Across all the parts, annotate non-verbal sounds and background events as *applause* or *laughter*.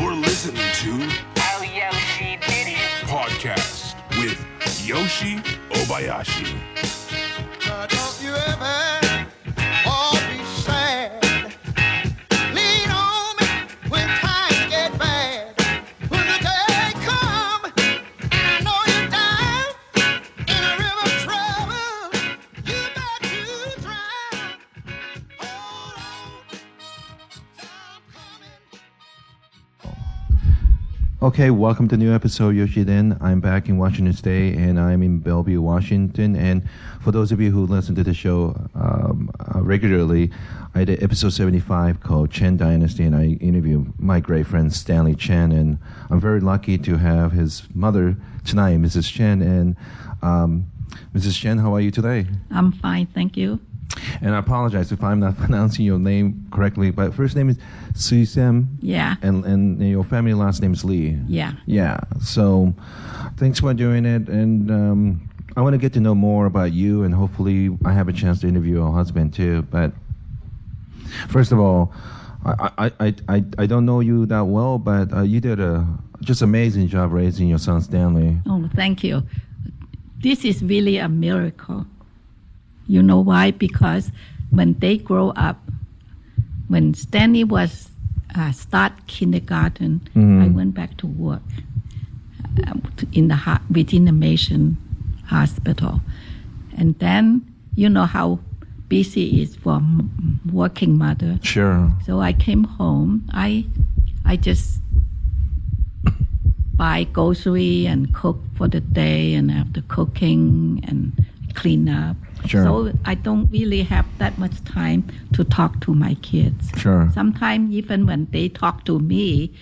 You're listening to Oh, Yoshi did it. Podcast with Yoshi Obayashi. Uh, don't you ever Okay, welcome to new episode Yoshi Den. I'm back in Washington State and I'm in Bellevue, Washington. And for those of you who listen to the show um, uh, regularly, I did episode 75 called Chen Dynasty and I interviewed my great friend Stanley Chen. And I'm very lucky to have his mother tonight, Mrs. Chen. And um, Mrs. Chen, how are you today? I'm fine, thank you. And I apologize if I'm not *laughs* pronouncing your name correctly, but first name is Sui Sam Yeah, and, and your family last name is Lee. yeah. Yeah. So, thanks for doing it, and um, I want to get to know more about you, and hopefully, I have a chance to interview your husband too. But first of all, I I, I, I, I don't know you that well, but uh, you did a just amazing job raising your son Stanley. Oh, thank you. This is really a miracle. You know why? Because when they grow up, when Stanley was uh, start kindergarten, I went back to work uh, in the within the Mission Hospital, and then you know how busy is for m- working mother. Sure. So I came home. I I just *coughs* buy grocery and cook for the day, and after cooking and clean up. Sure. So I don't really have that much time to talk to my kids. Sure. Sometimes even when they talk to me,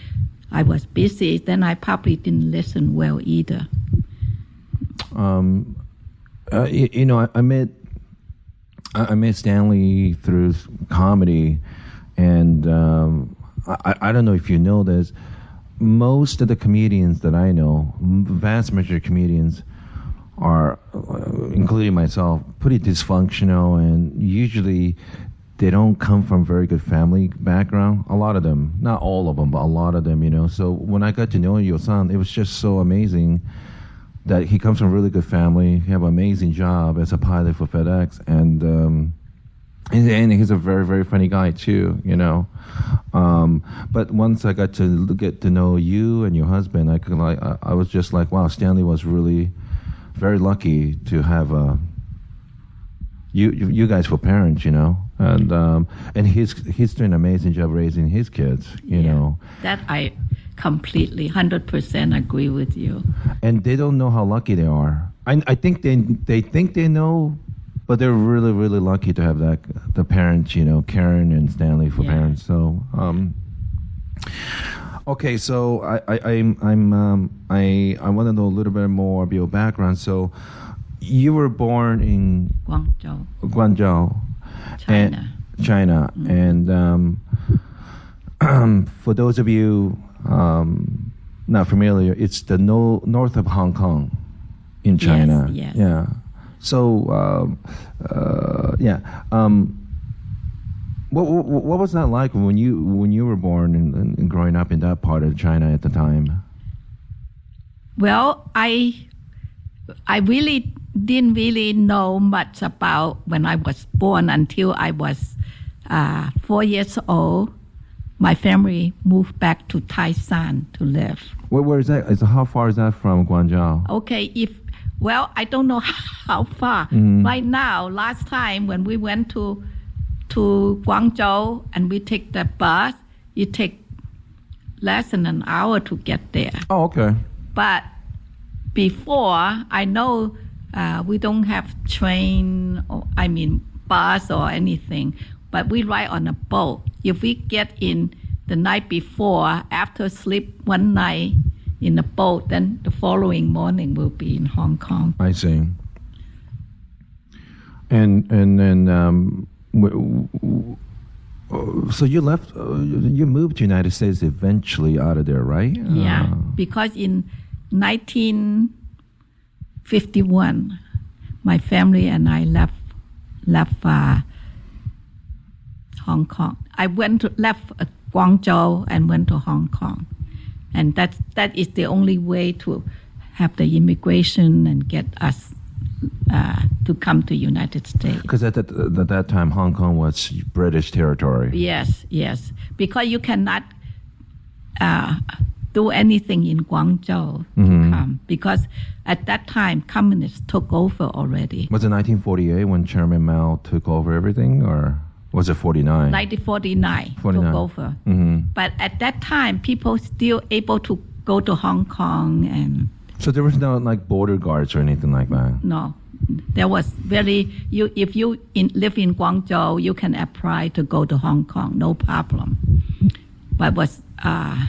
I was busy. Then I probably didn't listen well either. Um, uh, you, you know, I, I met I, I met Stanley through comedy, and um, I, I- I don't know if you know this. Most of the comedians that I know, vast majority of comedians, are, uh, including myself, pretty dysfunctional, and usually they don't come from very good family background. A lot of them, not all of them, but a lot of them, you know. So when I got to know your son, it was just so amazing that he comes from a really good family. He have an amazing job as a pilot for FedEx, and um, and he's a very very funny guy too. You know, um, but once I got to get to know you and your husband, I could like I, I was just like, wow, Stanley was really very lucky to have a. You, you you guys were parents, you know, and um, and he's he's doing an amazing job raising his kids, you Yeah. know, That I completely, hundred percent agree with you. and they don't know how lucky they are. I, I think they they think they know, but they're really really lucky to have that the parents, you know, Karen and Stanley for Yeah. parents. So, um, okay, so I, I I'm I'm um, I I want to know a little bit more of your background. So, you were born in Guangzhou, Guangzhou, and- China. China, and um, for those of you um, not familiar, it's the no, north of Hong Kong in China. yes. Yeah. So um, uh, yeah. Um, what, what what was that like when you when you were born and, and, growing up in that part of China at the time? Well, I I really didn't really know much about when I was born until I was uh, four years old. My family moved back to Taishan to live. Where, where is that? Is how far is that from Guangzhou? Okay, if well, I don't know *laughs* how far. Right now, last time when we went to to Guangzhou and we take the bus, it take less than an hour to get there. Oh, okay. But before, I know uh, we don't have train, or I mean bus or anything, but we ride on a boat. If we get in the night before, after sleep one night in the boat, then the following morning we'll be in Hong Kong. I see. And and then um, so you left. Uh, you moved to United States eventually out of there, right? Yeah, Uh, because in 1951, my family and I left left uh, Hong Kong. I went to left uh, Guangzhou and went to Hong Kong. and that that is the only way to have the immigration and get us uh, to come to United States. Because at that, at that time, Hong Kong was British territory. Yes, yes, because you cannot uh, do anything in Guangzhou to come because at that time communists took over already. Was it 1948 when Chairman Mao took over everything, or was it 49? 1949 49. took over. hmm But at that time, people still able to go to Hong Kong and So there was no like border guards or anything like that. no, there was very you if you in, live in Guangzhou, you can apply to go to Hong Kong, no problem. But was uh,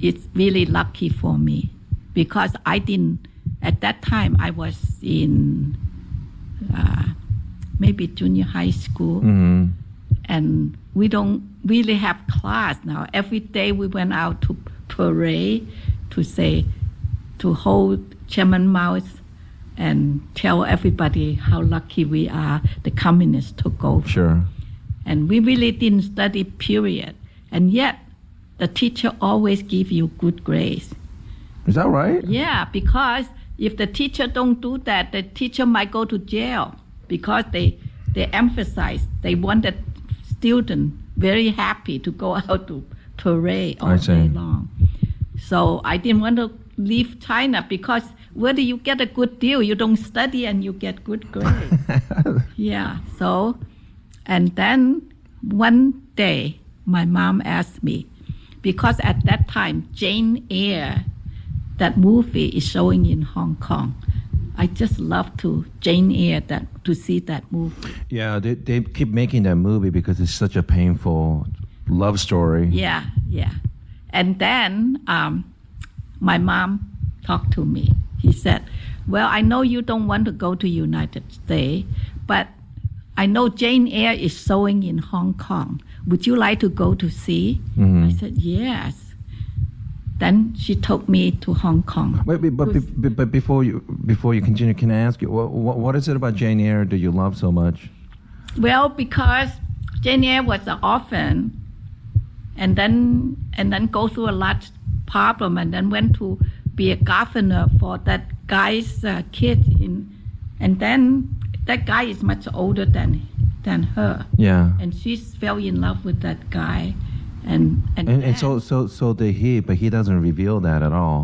it's really lucky for me because I didn't at that time I was in uh, maybe junior high school hmm and we don't really have class now. Every day we went out to parade to say, to hold Chairman Mao's and tell everybody how lucky we are the communists took over. Sure. And we really didn't study, period. And yet, the teacher always give you good grades. Is that right? Yeah, because if the teacher don't do that, the teacher might go to jail because they they emphasize they wanted student very happy to go *laughs* out to parade all day long. So I didn't want to leave China because where do you get a good deal? You don't study and you get good grades. *laughs* yeah. So, and then one day my mom asked me because at that time Jane Eyre that movie is showing in Hong Kong. I just love to Jane Eyre that to see that movie. Yeah, they, they keep making that movie because it's such a painful love story. Yeah, yeah. And then um, my mom talked to me. He said, "Well, I know you don't want to go to United States, but I know Jane Eyre is showing in Hong Kong. Would you like to go to see?" Mm-hmm. I said, "Yes." Then she took me to Hong Kong. Wait, but, be- but before you before you continue, can I ask you what, what, what is it about Jane Eyre that you love so much? Well, because Jane Eyre was an orphan, and then and then go through a lot problem, and then went to be a governor for that guy's uh, kid in, and then that guy is much older than than her, Yeah. and she fell in love with that guy, and and, And, and so so so did he, but he doesn't reveal that at all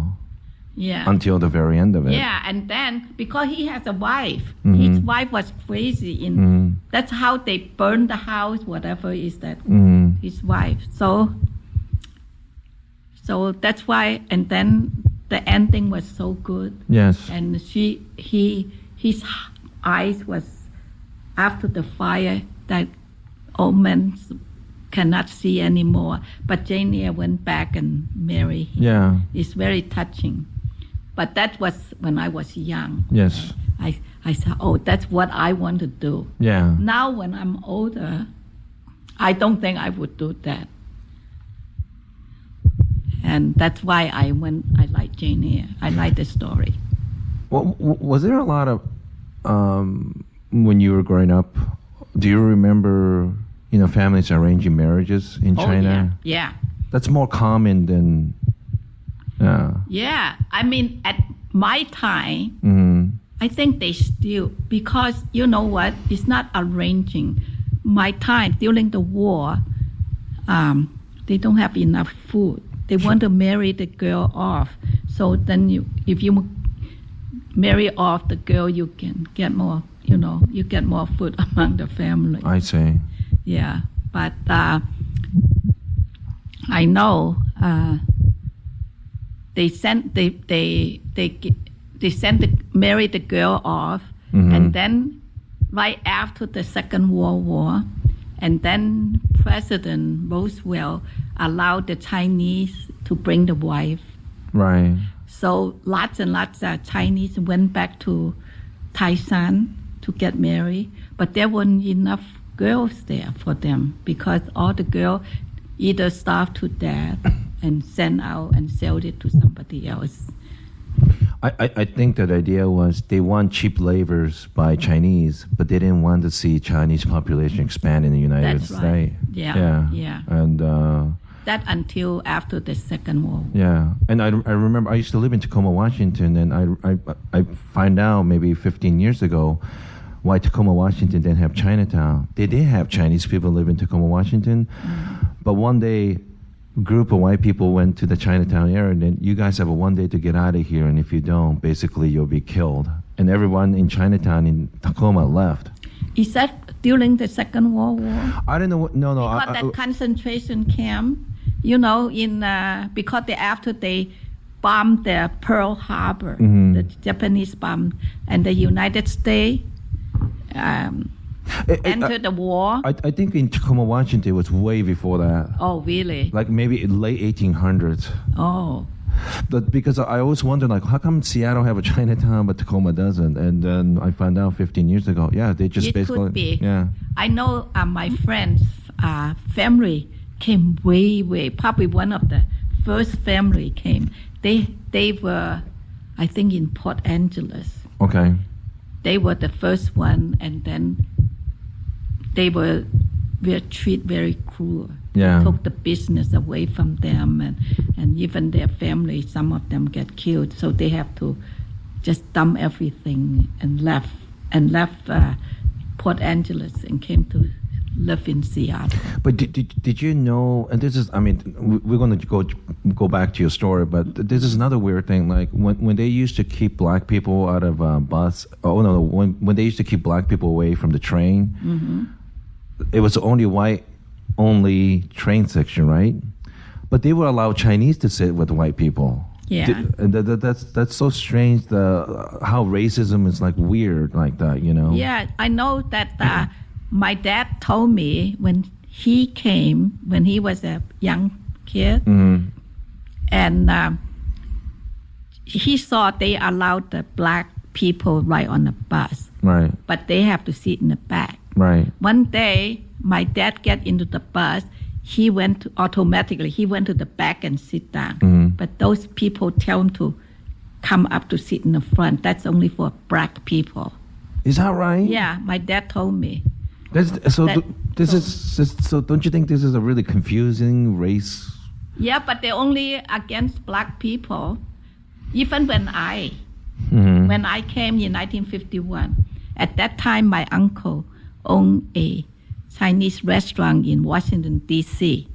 yeah. until the very end of it. Yeah, and then because he has a wife, Mhm. his wife was crazy. In Mhm. that's how they burned the house, whatever is that hmm his wife. So, so that's why. And then the ending was so good, Yes. and she, he, his eyes was after the fire that old man cannot see anymore. But Jane Eyre went back and married him. Yeah. It's very touching. But that was when I was young. Yes. I, I said, oh, that's what I want to do. Yeah. Now, when I'm older, I don't think I would do that. And that's why I went, I like Jane Eyre. I like the story. Well, was there a lot of um, when you were growing up? Do you remember, you know, families arranging marriages in Oh, China? yeah. That's more common than. Uh, Yeah. I mean, at my time, mm, I think they still, because you know what? It's not arranging. My time during the war, um, they don't have enough food. They want to marry the girl off. So then, you, if you marry off the girl, you can get more. You know, you get more food *laughs* among the family. I see. Yeah, but uh, I know uh, they sent they they they they sent the marry the girl off, Mhm. and then right after the Second World War, and then President Roosevelt allowed the Chinese to bring the wife. Right. So lots and lots of Chinese went back to Taishan to get married, but there weren't enough girls there for them because all the girls either starved to death and sent out and sold it to somebody else. I, I, I think that idea was they want cheap laborers by Chinese, but they didn't want to see Chinese population expand in the United That's right. States. Yeah, Yeah. yeah. And uh, that until after the Second World War. Yeah, and I, I remember I used to live in Tacoma, Washington, and I, I I find out maybe 15 years ago why Tacoma, Washington didn't have Chinatown. They did have Chinese people live in Tacoma, Washington, but one day. Group of white people went to the Chinatown area, and then you guys have a one day to get out of here, and if you don't, basically you'll be killed. And everyone in Chinatown in Tacoma left. Is that during the Second World War? I don't know. What, no, no. I, Because I- that concentration camp, you know, in uh, because they after they bombed the Pearl Harbor, Mm-hmm. the Japanese bombed, and the United States um, I- I- entered the war. I, I think in Tacoma, Washington, it was way before that. oh, really? Like maybe late 1800s. Oh, But because I always wondered, like, how come Seattle have a Chinatown but Tacoma doesn't? And then I found out 15 years ago, yeah, they just it basically, could be. yeah, I know uh, my friends' uh, family came way, way. Probably one of the first family came. They they were, I think, in Port Angeles. okay, they were the first one, and then they were were treated very cruel. Yeah. They took the business away from them, and and even their family. Some of them get killed, so they have to just dump everything and left and left uh, Port Angeles and came to live in Seattle. But did, did, did you know? And this is, I mean, we- we're going to go go back to your story, but this is another weird thing. Like when when they used to keep black people out of uh, bus. Oh no, when when they used to keep black people away from the train, it was only white only train section, right? But they would allow Chinese to sit with white people. Yeah. And that, that, that's that's so strange. The how racism is like weird like that, you know? Yeah, I know that uh, my dad told me when he came when he was a young kid, Mhm. and um, he saw they allowed the black people ride on the bus, Right. but they have to sit in the back. Right. One day, my dad get into the bus. He went to, automatically. He went to the back and sit down. Mhm. But those people tell him to come up to sit in the front. That's only for black people. Is that right? Yeah, my dad told me. That's, so That- th- this is this- so. Don't you think this is a really confusing race? Yeah, but they're only against black people. Even when I, Mhm. when I came in 1951, at that time my uncle owned a Chinese restaurant in Washington D.C.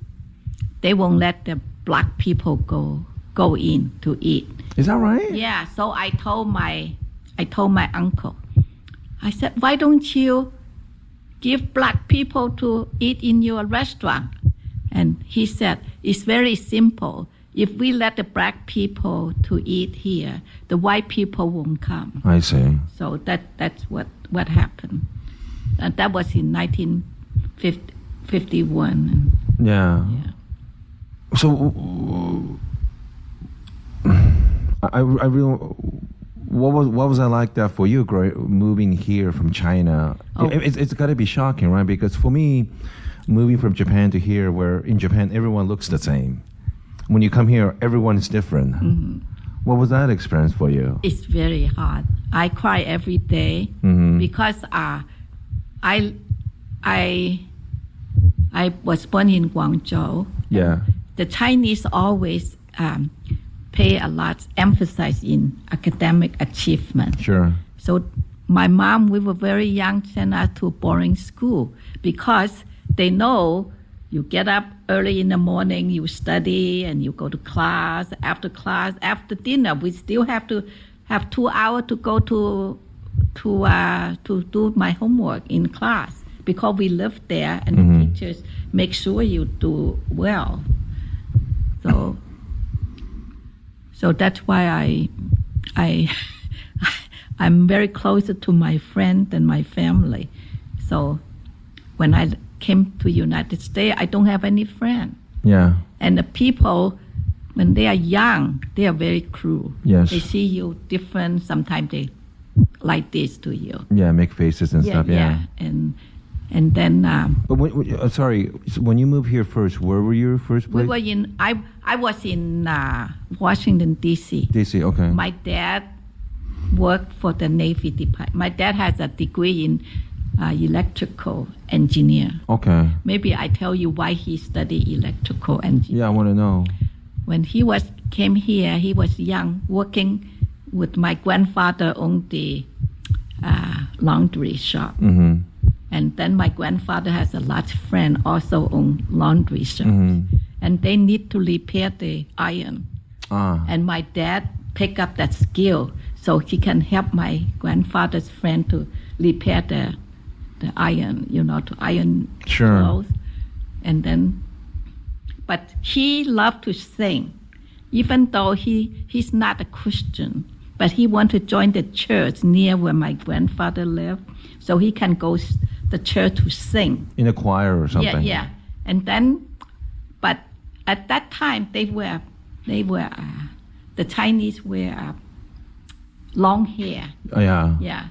They won't let the black people go go in to eat. Is that right? Yeah, so I told my I told my uncle. I said, "Why don't you give black people to eat in your restaurant?" And he said, "It's very simple. If we let the black people to eat here, the white people won't come." I see. So that that's what what happened. And that was in 1951. Yeah. Yeah. So, I, I really, what was what was I like that for you, moving here from China? Oh. It, it's it's got to be shocking, right? Because for me, moving from Japan to here, where in Japan everyone looks the same, when you come here, everyone is different. Mm-hmm. What was that experience for you? It's very hard. I cry every day Mhm. because uh, I I I was born in Guangzhou. Yeah. The Chinese always um, pay a lot emphasis in academic achievement. Sure. So my mom, we were very young, sent us to boarding school because they know you get up early in the morning, you study, and you go to class. After class, after dinner, we still have to have two hours to go to to uh, to do my homework in class because we live there, and the teachers make sure you do well. So so that's why I, I, *laughs* I'm very closer to my friend and my family. So when I came to United States, I don't have any friend. Yeah. And the people, when they are young, they are very cruel. Yes. They see you different. Sometimes they like this to you. Yeah. Make faces and stuff. Yeah. And and then um, But when, uh, sorry, so when you moved here first, where were you first we place? were in. I I was in uh, Washington D.C. DC. Okay. My dad worked for the Navy Department. My dad has a degree in uh, electrical engineer. Okay. Maybe I tell you why he studied electrical engineer. Yeah, I want to know. When he was came here, he was young, working with my grandfather on the uh, laundry shop. Mm-hmm. And then my grandfather has a large friend also own laundry shops. Mm-hmm. And they need to repair the iron. Ah. And my dad pick up that skill so he can help my grandfather's friend to repair the, the iron, you know, to iron Sure. clothes. And then, but he loved to sing, even though he, he's not a Christian. But he wanted to join the church near where my grandfather lived, so he can go s- the church to sing. In a choir or something. Yeah, yeah. And then, but at that time they were, they were, uh, the Chinese wear uh, long hair. Oh, yeah. Yeah.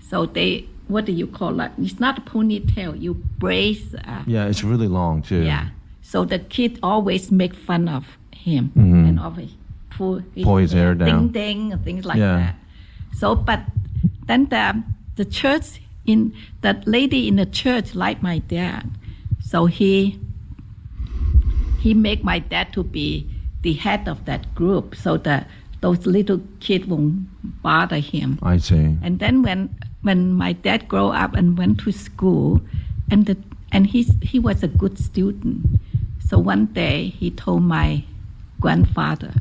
So they, what do you call it? It's not a ponytail. You brace. Uh, Yeah, it's really long too. yeah. So the kid always make fun of him and always his, Pull his hair down. ding ding and things like Yeah. that. So, but then the the church in that lady in the church liked my dad, so he he make my dad to be the head of that group, so that those little kids won't bother him. I see. And then when when my dad grew up and went to school, and the and he's he was a good student. So one day he told my grandfather,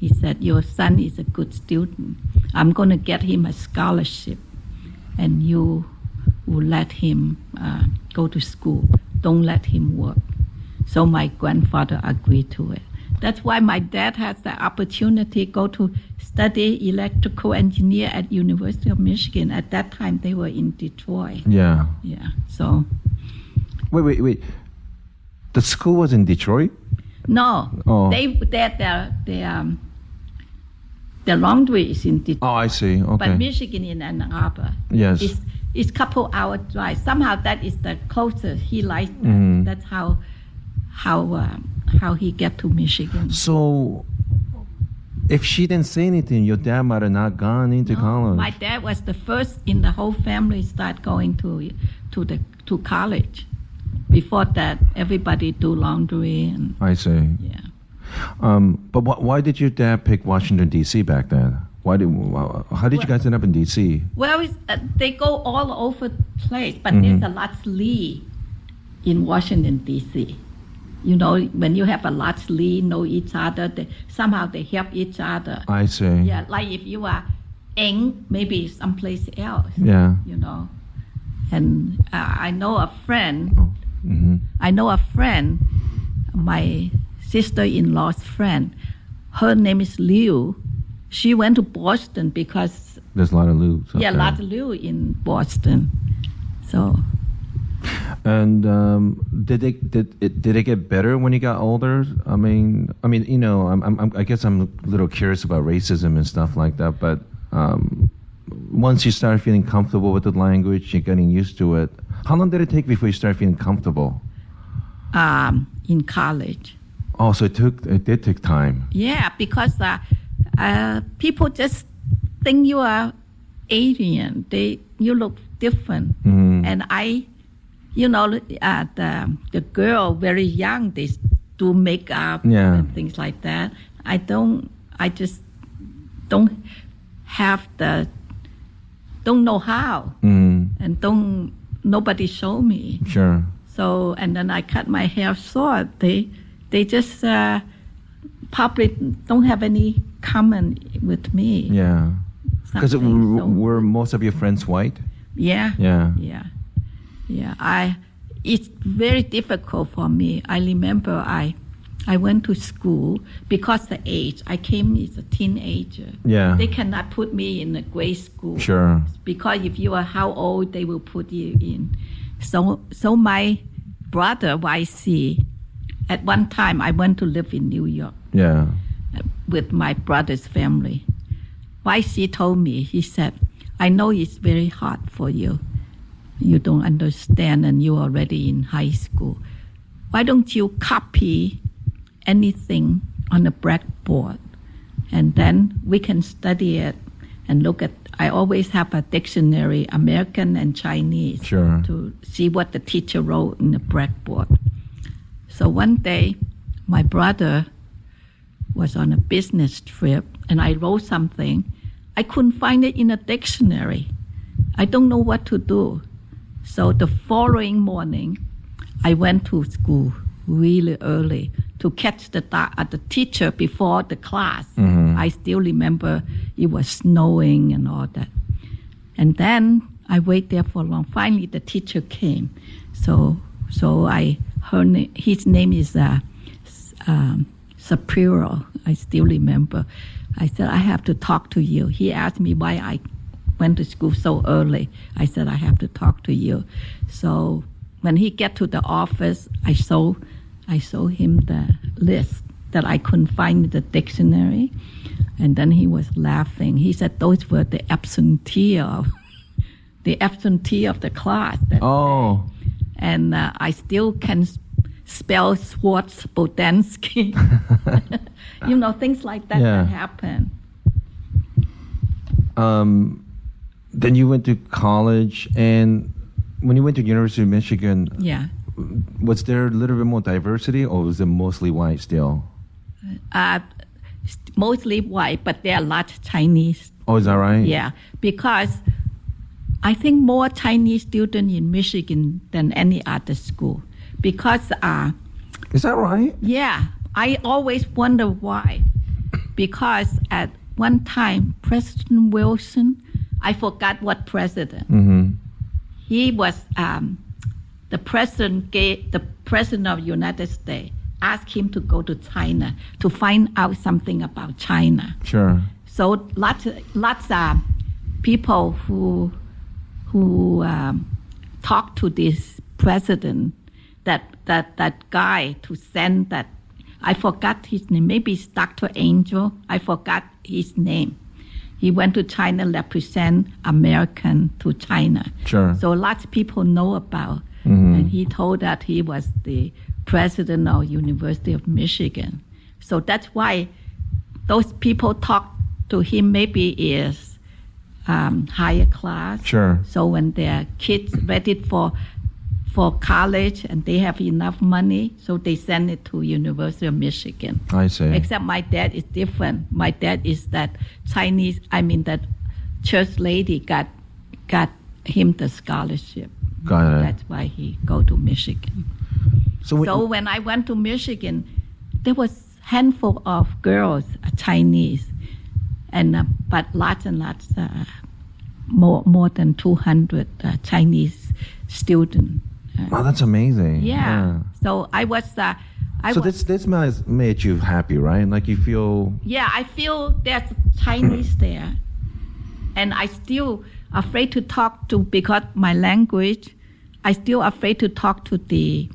he said, "Your son is a good student. I'm going to get him a scholarship, and you will let him uh, go to school. Don't let him work." So my grandfather agreed to it. That's why my dad has the opportunity go to study electrical engineer at University of Michigan. At that time, they were in Detroit. Yeah. Yeah. So Wait, wait, wait. The school was in Detroit? no, Oh. they they the the um, the laundry is in Detroit, Oh, I see. Okay. but Michigan in Ann Arbor. Yes. It's it's couple hour drive. Somehow that is the closest he likes. That. Mhm. That's how how um, how he get to Michigan. So, if she didn't say anything, your dad might have not gone into No, college. My dad was the first in the whole family start going to to the to college. Before that, everybody do laundry and I see. yeah. Um, but wh- why did your dad pick Washington D.C. back then? Why did? How did you guys end up in D.C.? Well, it's, uh, they go all over the place, but Mhm. there's a lot Lee in Washington D.C. You know, when you have a lot Lee know each other, they, somehow they help each other. I see. Yeah, like if you are Eng, maybe someplace else. Yeah. You know, and uh, I know a friend. hmm I know a friend, my sister-in-law's friend. Her name is Liu. She went to Boston because There's a lot of up yeah, there. lot of Liu in Boston. So And um, did they did it did it get better when you got older? I mean, I mean, you know, I'm, I'm I guess I'm a little curious about racism and stuff like that. But um, once you start feeling comfortable with the language, you're getting used to it. How long did it take before you start feeling comfortable? um, in college, Oh, so it took it did take time. yeah, because uh, uh, people just think you are alien. They you look different, Mhm. and I, you know, uh, the the girl very young. They do makeup Yeah. and things like that. I don't. I just don't have the don't know how Mm, and don't nobody show me sure. so and then i cut my hair short they they just uh, probably don't have any common with me Yeah. Because so- were most of your friends white? yeah Yeah. yeah yeah i it's very difficult for me i remember i i went to school because the age i came as a teenager Yeah. they cannot put me in a grade school Sure. because if you are how old they will put you in so so my brother yc at one time i went to live in new york Yeah. with my brother's family yc told me he said i know it's very hard for you you don't understand and you're already in high school why don't you copy anything on the blackboard and then we can study it and look at. I always have a dictionary, American and Chinese, Sure. to see what the teacher wrote in the blackboard. So one day, my brother was on a business trip, and I wrote something. I couldn't find it in a dictionary. I don't know what to do. So the following morning, I went to school really early to catch the uh, the teacher before the class. I still remember it was snowing and all that. And then I wait there for long. Finally, the teacher came. So so I her na- his name is uh, um, Sapiro. I still remember. I said I have to talk to you. He asked me why I went to school so early. I said I have to talk to you. So when he get to the office, I saw I saw him the list that I couldn't find in the dictionary, and then he was laughing. He said those were the absentee of *laughs* the absentee of the class. That Oh, and uh, I still can spell Swartz Bodansky. *laughs* *laughs* you know, things like that Yeah. that happen. um, then you went to college, and when you went to University of Michigan, Yeah. was there a little bit more diversity, or was it mostly white still? Uh, mostly white, but there are a lot of Chinese. Oh, is that right? Yeah, because I think more Chinese students in Michigan than any other school. Because, uh, Is that right? yeah, I always wonder why. Because at one time, President Wilson, I forgot what president. Mm-hmm. He was um, the president gave the president of United States asked him to go to China to find out something about China. Sure. So lots lots of people who who um, talked to this president that that that guy to send that I forgot his name. Maybe it's Dr. Angell. I forgot his name. He went to China represent American to China. Sure. So lots of people know about. And he told that he was the president of University of Michigan. So that's why those people talk to him maybe is um, higher class. Sure. So when their kids ready for for college and they have enough money, so they send it to University of Michigan. I see. Except my dad is different. My dad is that Chinese. I mean that church lady got got him the scholarship. Got it. That's why he go to Michigan. So, when, So when I went to Michigan, there was handful of girls, uh, Chinese, and uh, but lots and lots, uh, more more than two hundred uh, Chinese students. wow, that's amazing. Yeah. So I was. Uh, I So was, this this made you happy, right? Like you feel Yeah, I feel there's Chinese *clears throat* there, and I still afraid to talk to because my language. I still afraid to talk to the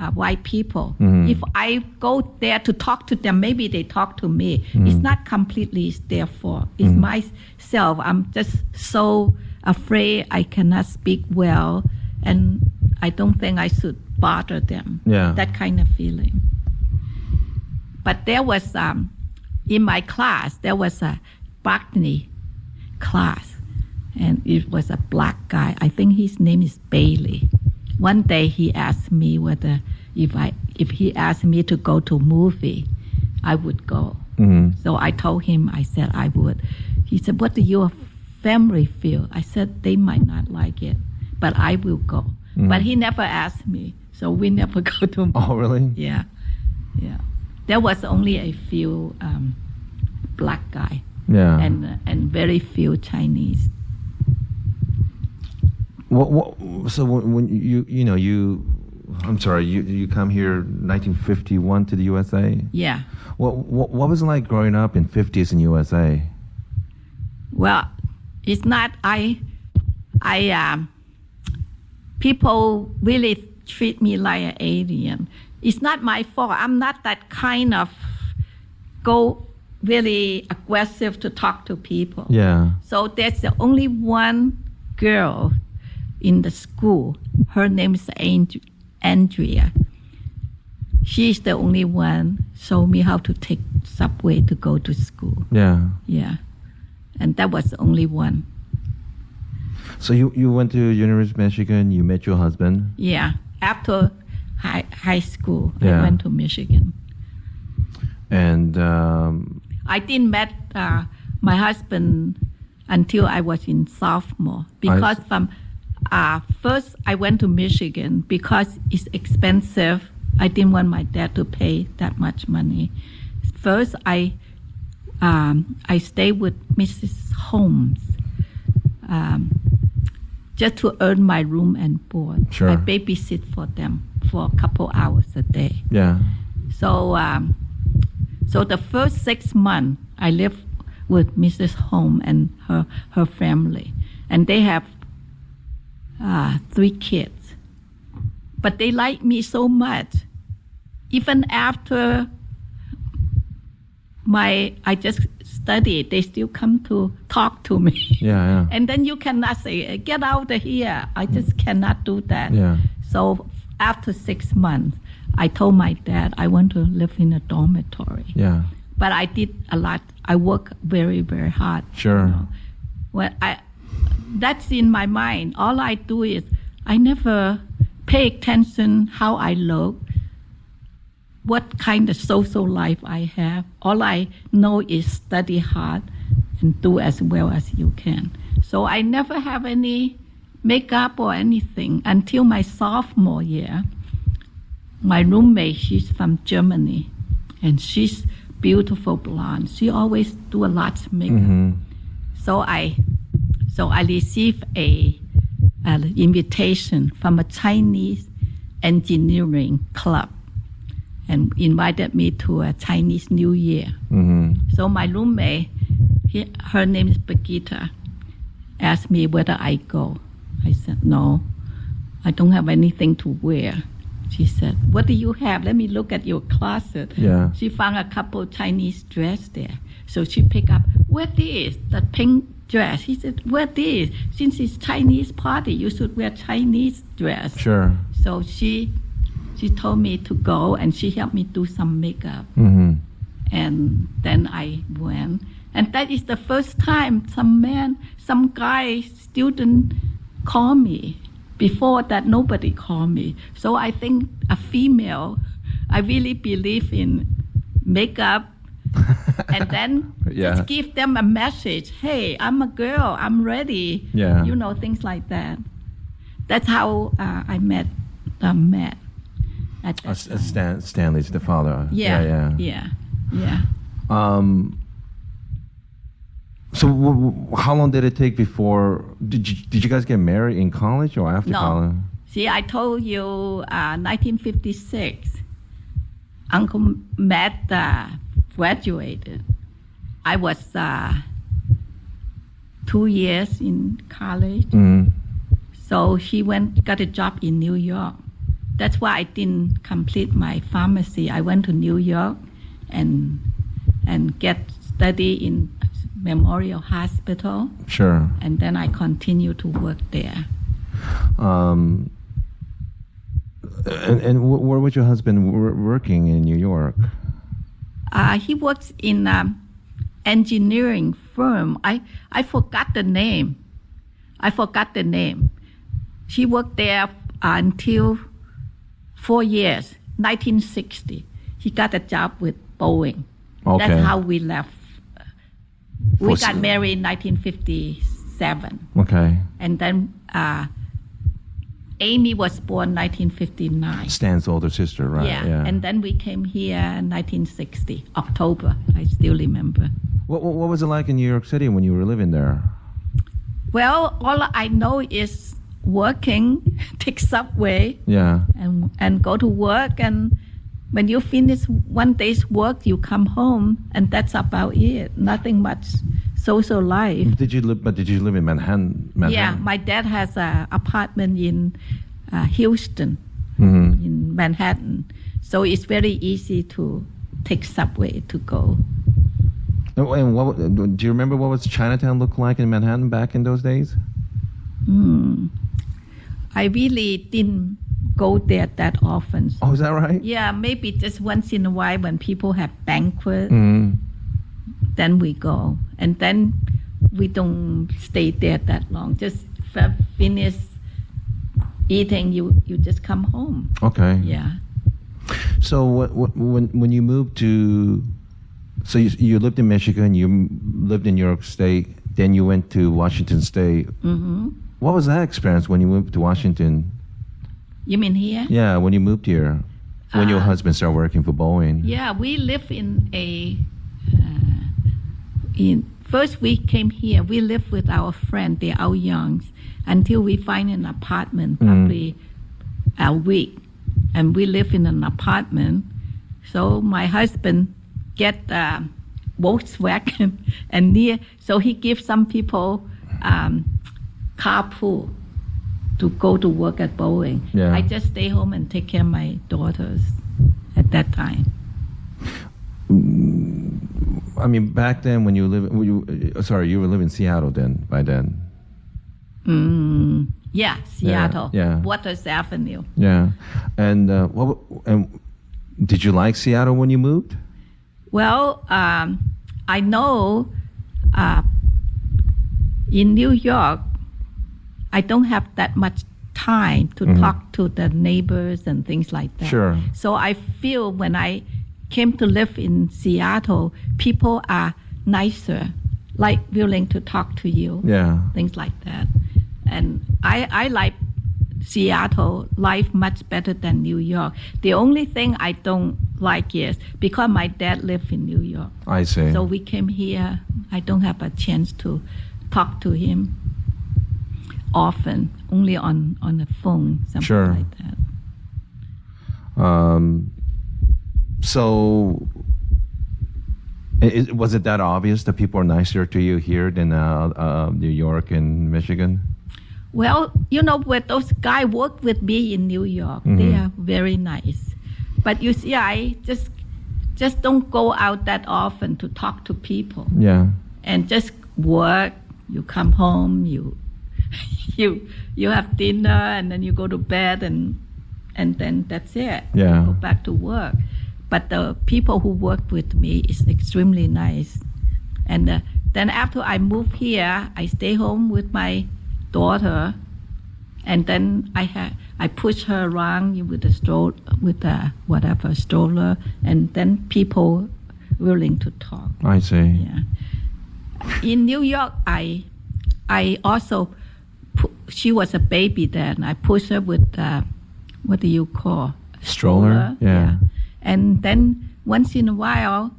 uh, white people. If I go there to talk to them, maybe they talk to me. It's not completely their fault. It's myself. I'm just so afraid I cannot speak well, and I don't think I should bother them. Yeah. That kind of feeling. But there was um, in my class there was a botany class, and it was a black guy. I think his name is Bailey. One day he asked me whether if I if he asked me to go to movie, I would go. So I told him I said I would. He said, "What do your family feel?" I said they might not like it, but I will go. But he never asked me, so we *laughs* never go to movie. oh really? Yeah, yeah. There was only a few um, black guy Yeah. and and very few Chinese. What, what, so when, when you you know you, I'm sorry, you you come here 1951 to the USA. Yeah. What what, what was it like growing up in 50s in USA? Well, it's not. I, I um, people really treat me like an alien. It's not my fault. I'm not that kind of go really aggressive to talk to people. Yeah. So there's the only one girl in the school. Her name is And- Andrea. She's the only one show me how to take subway to go to school. Yeah. Yeah. and that was the only one. So you, you went to University of Michigan. You met your husband. Yeah, after high high school, Yeah. I went to Michigan. And um, I didn't met uh, my husband until I was in sophomore because see. from uh, first I went to Michigan because it's expensive. I didn't want my dad to pay that much money. First, I um, I stayed with Mrs. Holmes um, just to earn my room and board. Sure. I babysit for them for a couple hours a day. yeah, So, um, so the first six months, I lived with Mrs. Holmes and her her family, and they have uh, three kids. But they like me so much, even after my I just studied, they still come to talk to me. *laughs* yeah, yeah. And then you cannot say, "Get out of here." I just cannot do that. Yeah. So after six months, I told my dad I want to live in a dormitory. yeah. But I did a lot. I work very, very hard. Sure. Well, I that's in my mind. All I do is I never pay attention how I look, what kind of social life I have. All I know is study hard and do as well as you can. So I never have any makeup or anything until my sophomore year. My roommate, she's from Germany, and she's beautiful blonde. She always do a lot of makeup. Mm-hmm. So I, so I received a, an invitation from a Chinese engineering club, and invited me to a Chinese New Year. Mm-hmm. So my roommate, he, her name is Birgitta, asked me whether I go. I said no, I don't have anything to wear. She said, "What do you have? Let me look at your closet." Yeah. She found a couple Chinese dress there, so she picked up. what is the pink dress. He said, "Wear this. Since it's Chinese party, you should wear Chinese dress." Sure. So she, she told me to go, and she helped me do some makeup Mm-hmm. and then I went. And that is the first time some man, some guy student call me. Before that, nobody called me. So I think a female, I really believe in makeup. *laughs* and then Yeah. just give them a message. Hey, I'm a girl. I'm ready. Yeah. You know things like that. That's how uh, I met uh, Matt. At Uh. Stan, Stanley's the father. yeah, yeah. yeah, yeah. Um, so, w- w- how long did it take before? Did you, did you guys get married in college or after No. college? See, I told you, uh, 1956, Uncle Matt uh, graduated. I was uh, two years in college, Mm. so she went got a job in New York. That's why I didn't complete my pharmacy. I went to New York and and get study in Memorial Hospital, Sure. and then I continued to work there. Um, and and where was your husband working in New York? Uh, he works in um, engineering firm. I, I forgot the name. I forgot the name. She worked there until four years, 1960. He got a job with Boeing. Okay. That's how we left. We For got married in 1957. Okay. And then uh, Amy was born 1959. Stan's older sister, right? Yeah. And then we came here in 1960, October. I still remember. what, what what was it like in New York City when you were living there? Well, all I know is working, *laughs* take subway, Yeah. and and go to work. And when you finish one day's work, you come home, and that's about it. Nothing much social life. Did you live? But did you live in Manhattan? Manhattan? Yeah, my dad has an apartment in uh, Houston, Mhm. in Manhattan, so it's very easy to take subway to go. And and what do you remember? What was Chinatown look like in Manhattan back in those days? I really didn't go there that often. Oh, is that right? Yeah, maybe just once in a while when people have banquet, Mm. Then we go. And then we don't stay there that long. Just finish eating, you you just come home. Okay. Yeah. So what, what, when when you moved to, so you, you lived in Michigan, you lived in New York State, then you went to Washington State. hmm What was that experience when you moved to Washington? You mean here? Yeah, when you moved here, when your Uh, husband started working for Boeing. Yeah, we live in a. Uh, in first we came here. We lived with our friend. They're all young until we find an apartment, probably a week, and we live in an apartment. So my husband get a Volkswagen, *laughs* and near so he gives some people um, carpool to go to work at Boeing. Yeah. I just stay home and take care of my daughters at that time. I mean, back then when you live, you, uh, sorry, you were living in Seattle then. By then, Mm, yeah, Seattle. yeah. Waters Avenue. yeah. And uh, what? And did you like Seattle when you moved? Well, um, I know uh, in New York, I don't have that much time to talk to the neighbors and things like that. Sure. So I feel when I came to live in Seattle, people are nicer, like willing to talk to you. Yeah. things like that. And I, I like Seattle life much better than New York. The only thing I don't like is because my dad lived in New York. I see. So we came here. I don't have a chance to talk to him often, only on, on the phone, something Sure. like that. Um, so, was it that obvious that people are nicer to you here than uh, uh, New York and Michigan? Well, you know, where those guys work with me in New York, they are very nice. But you see, I just just don't go out that often to talk to people Yeah. and just work. You come home, you *laughs* you you have dinner, and then you go to bed, and and then that's it. Yeah. go back to work. But the people who work with me is extremely nice. And uh, then after I move here, I stay home with my daughter, and then I ha- I push her around with a stroll with a whatever stroller, and then people willing to talk. I see. Yeah. In New York, I I also pu- she was a baby then. I pushed her with uh, what do you call Stroller? Yeah. And then once in a while,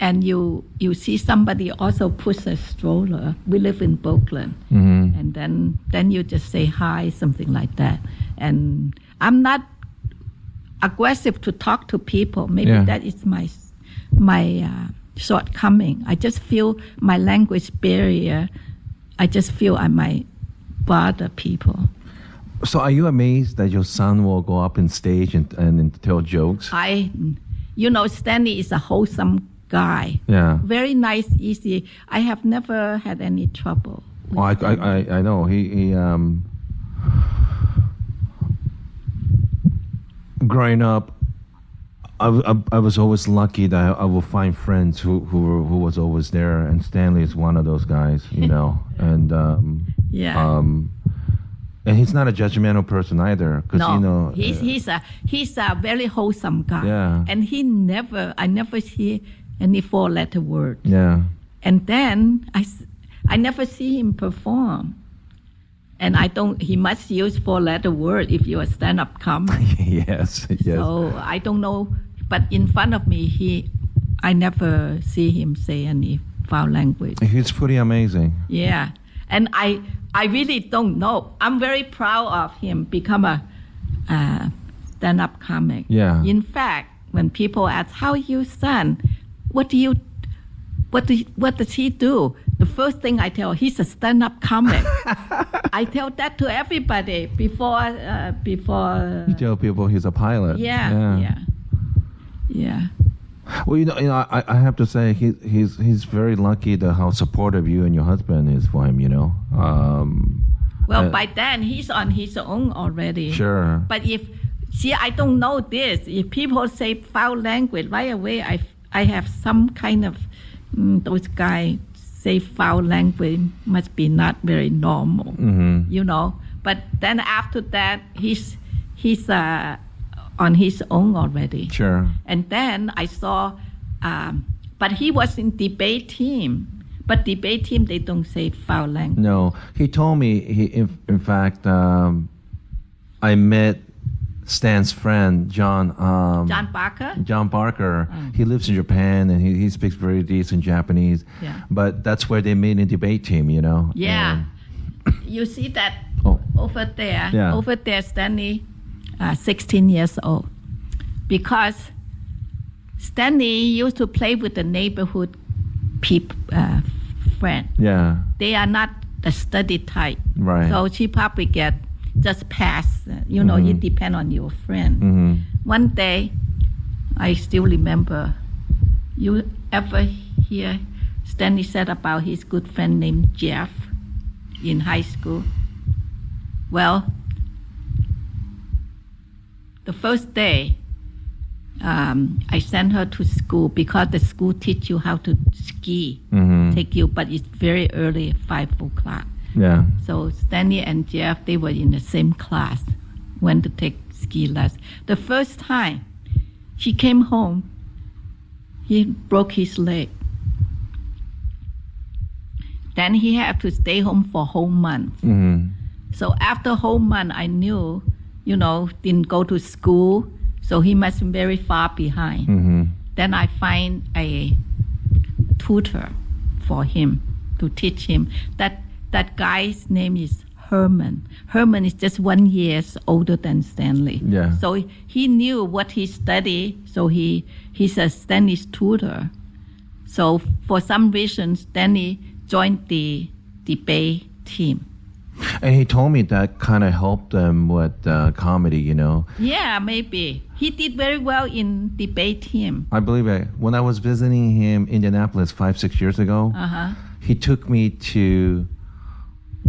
and you you see somebody also push a stroller. We live in Brooklyn, hmm and then then you just say hi, something like that. And I'm not aggressive to talk to people. Maybe Yeah. that is my my uh, shortcoming. I just feel my language barrier. I just feel I might bother people. So, are you amazed that your son will go up on stage and, and, tell jokes? I, you know, Stanley is a wholesome guy. Yeah. Very nice, easy. I have never had any trouble. Well, I. I, I, I know he, he um, growing up, I, I, I, was always lucky that I, would find friends who who who was always there, and Stanley is one of those guys, you *laughs* know, and um, Yeah. um, and he's not a judgmental person either, because no, you know, he's uh, he's a he's a very wholesome guy. Yeah. And he never, I never see any four-letter word. yeah, And then I, I never see him perform. And I don't. He must use four-letter word if you're a stand-up comic. *laughs* yes, yes, So I don't know. But in front of me, he, I never see him say any foul language. he's pretty amazing. Yeah, and I, I really don't know. I'm very proud of him become a, uh, stand-up comic. Yeah. In fact, when people ask, "How you, son? What do you, what do, what does he do?" The first thing I tell, he's a stand-up comic. *laughs* I tell that to everybody before, uh, before. You tell people he's a pilot. yeah, yeah, yeah. Well, you know, you know, I, I have to say he, he's he's very lucky to how supportive you and your husband is for him. You know, um, Well, Uh, by then he's on his own already. sure. But if see, I don't know this. If people say foul language right away, I I have some kind of mm, those guys say foul language must be not very normal, you know. But then after that, he's he's uh, on his own already. Sure. And then I saw, um, but he was in debate team. But debate team, they don't say foul language. No, he told me. He, in, in fact, um, I met Stan's friend John. Um, John Barker. John Barker. He lives in Japan and he, he speaks very decent Japanese. Yeah. But that's where they made a debate team, you know. Yeah. And- You see that oh, over there, Yeah. over there, Stanley, uh, 16 years old. Because Stanley used to play with the neighborhood peop, uh, friend. yeah. They are not the study type. Right. So she probably get just pass. uh, You know, it depend on your friend. hmm One day, I still remember. You ever hear Stanley said about his good friend named Jeff in high school? Well, the first day, um, I sent her to school because the school teach you how to ski, hmm take you, but it's very early, five o'clock. Yeah. So Stanley and Jeff, they were in the same class, went to take ski lesson. The first time he came home, he broke his leg. Then he had to stay home for a whole month. hmm So after a whole month, I knew, you know, didn't go to school, so he must be very far behind. hmm Then I find a tutor for him to teach him. That that guy's name is Herman. Herman is just one years older than Stanley. Yeah. So he knew what he studied. So he he's a Stanley's tutor. So for some reason, Stanley joined the debate team. And he told me that kind of helped them with uh, comedy, you know. Yeah, maybe he did very well in debate team. I believe it. When I was visiting him in Indianapolis five, six years ago, Uh huh. he took me to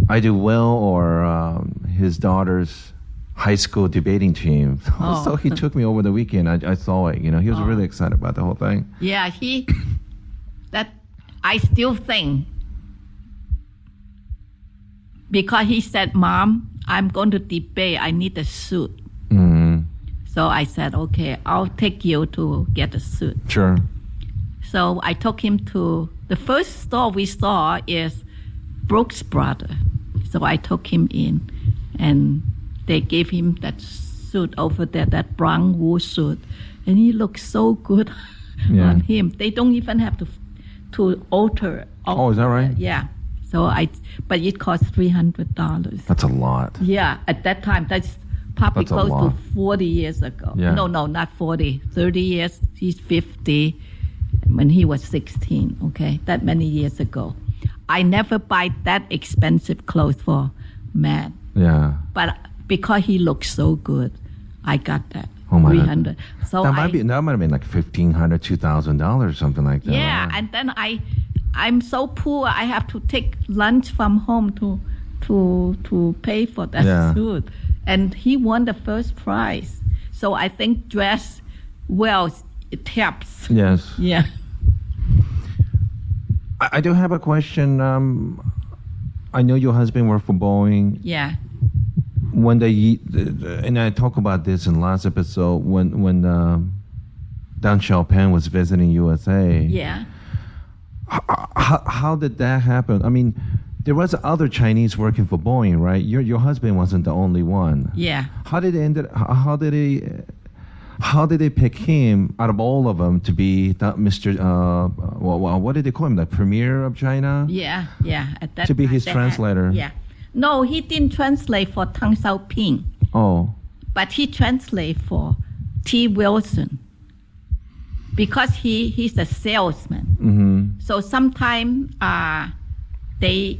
I do well or um, his daughter's high school debating team. *laughs* Oh. so he took me over the weekend. I, I saw it. You know, he was really excited about the whole thing. Yeah, he. that I still think because he said, "Mom, I'm going to debate. I need a suit." Mm, So I said, "Okay, I'll take you to get a suit." sure. So I took him to the first store we saw is Brooks Brother. So I took him in, and they gave him that suit over there, that brown wool suit, and he looks so good *laughs* Yeah. on him. They don't even have to to alter. Oh, is that right? Yeah. So I, but it cost three hundred dollars. That's a lot. Yeah, at that time, that's probably That's close to 40 years ago. Yeah. No, no, not 40, 30 years. He's 50 when he was 16, okay? That many years ago. I never buy that expensive clothes for man, Yeah. but because he looks so good, I got that. Oh, my 300. So that I, might be that might have been like fifteen hundred, two thousand dollars, something like that. Yeah, and then I, I'm so poor. I have to take lunch from home to, to to pay for that Yeah. suit, and he won the first prize. So I think dress well it helps. yes. Yeah. I, I do have a question. Um, I know your husband worked for Boeing. Yeah. when they and I talk about this in last episode when when um, Deng Xiaoping was visiting USA. Yeah. How, how did that happen? I mean, there was other Chinese working for Boeing, right? Your your husband wasn't the only one. Yeah. How did they end it? How did they? How did they pick him out of all of them to be that Mr. Uh, well, what did they call him? The premier of China? Yeah. Yeah. At that To be his they had- translator. yeah. No, he didn't translate for Tang Xiaoping, Oh, but he translate for T. Wilson because he he's a salesman. mm-hmm. So sometimes uh, they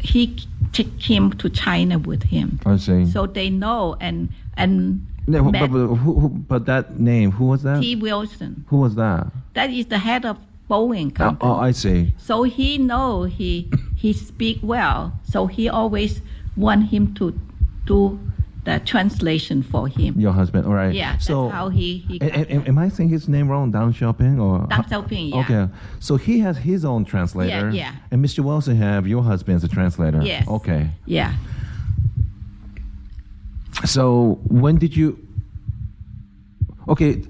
he took him to China with him, I see. so they know and and No, but, but, who, who, but that name, who was that? T. Wilson. Who was that? That is the head of Boeing Oh, company. oh, I see. So he know he he speak well. So he always want him to do the translation for him. Your husband, all right. Yeah, So, that's how he he. a- a- am I saying his name wrong? Deng Xiaoping or Deng Xiaoping, yeah. Okay, so he has his own translator. yeah. And Mr. Wilson have your husband as a translator. Yes. Okay. Yeah. So when did you? Okay.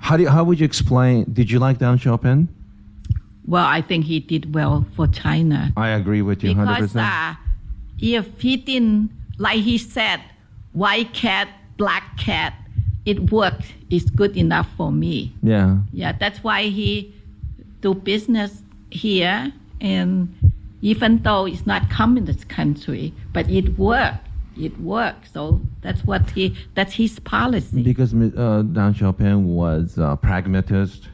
How do you, how would you explain? Did you like Deng Xiaoping? Well, I think he did well for China. I agree with you hundred because percent. uh, if he didn't, like he said, white cat, black cat, it worked. It's good enough for me. Yeah. Yeah, that's why he do business here, and even though it's not communist country, but it worked. It worked. So that's what he. That's his policy. Because uh, Deng Xiaoping was a pragmatist.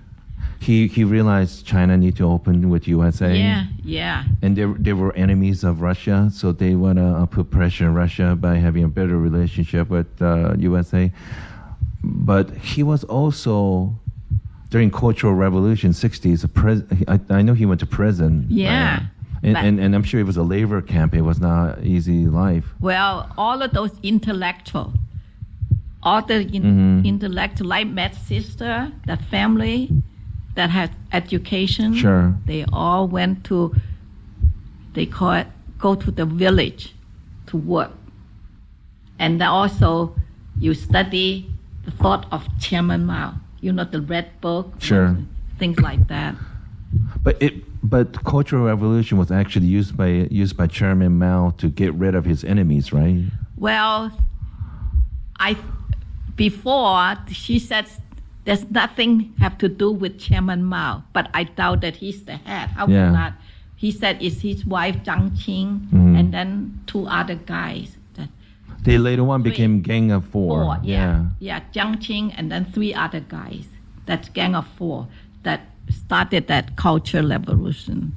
He he realized China need to open with USA. yeah, yeah, And they, they were enemies of Russia, so they want to uh, put pressure on Russia by having a better relationship with uh, USA. But he was also during Cultural Revolution '60s. Pres- I, I know he went to prison. Yeah, Uh, and, and and I'm sure it was a labor camp. It was not easy life. Well, all of those intellectual, all the in, Mm-hmm. intellectual, like Matt's sister, that family that had education, Sure. they all went to, they call it, go to the village to work. And also, you study the thought of Chairman Mao, you know, the Red Book, Sure. things like that. But it but Cultural Revolution was actually used by used by Chairman Mao to get rid of his enemies, right? Well, I before she said there's nothing have to do with Chairman Mao, but I doubt that he's the head. How Yeah. can not? He said it's his wife Jiang Qing Mm-hmm. and then two other guys. That They later on became Gang of Four. four, yeah, yeah, Jiang Qing and then three other guys. That's gang of four that started that culture revolution.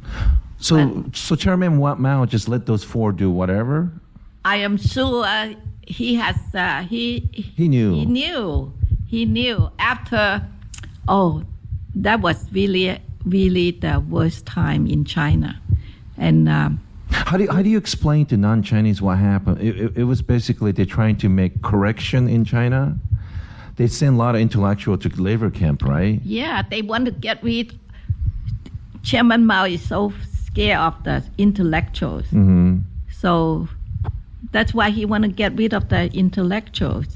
So so Chairman Mao just let those four do whatever. I am sure he has. Uh, he He knew. He knew. He knew after. Oh, that was really, really the worst time in China, and um, How do you, how do you explain to non-Chinese what happened? It, it, it was basically they're trying to make correction in China. They send a lot of intellectual to labor camp, right? yeah, they want to get rid. Chairman Mao is so scared of the intellectuals, hmm so that's why he want to get rid of the intellectuals.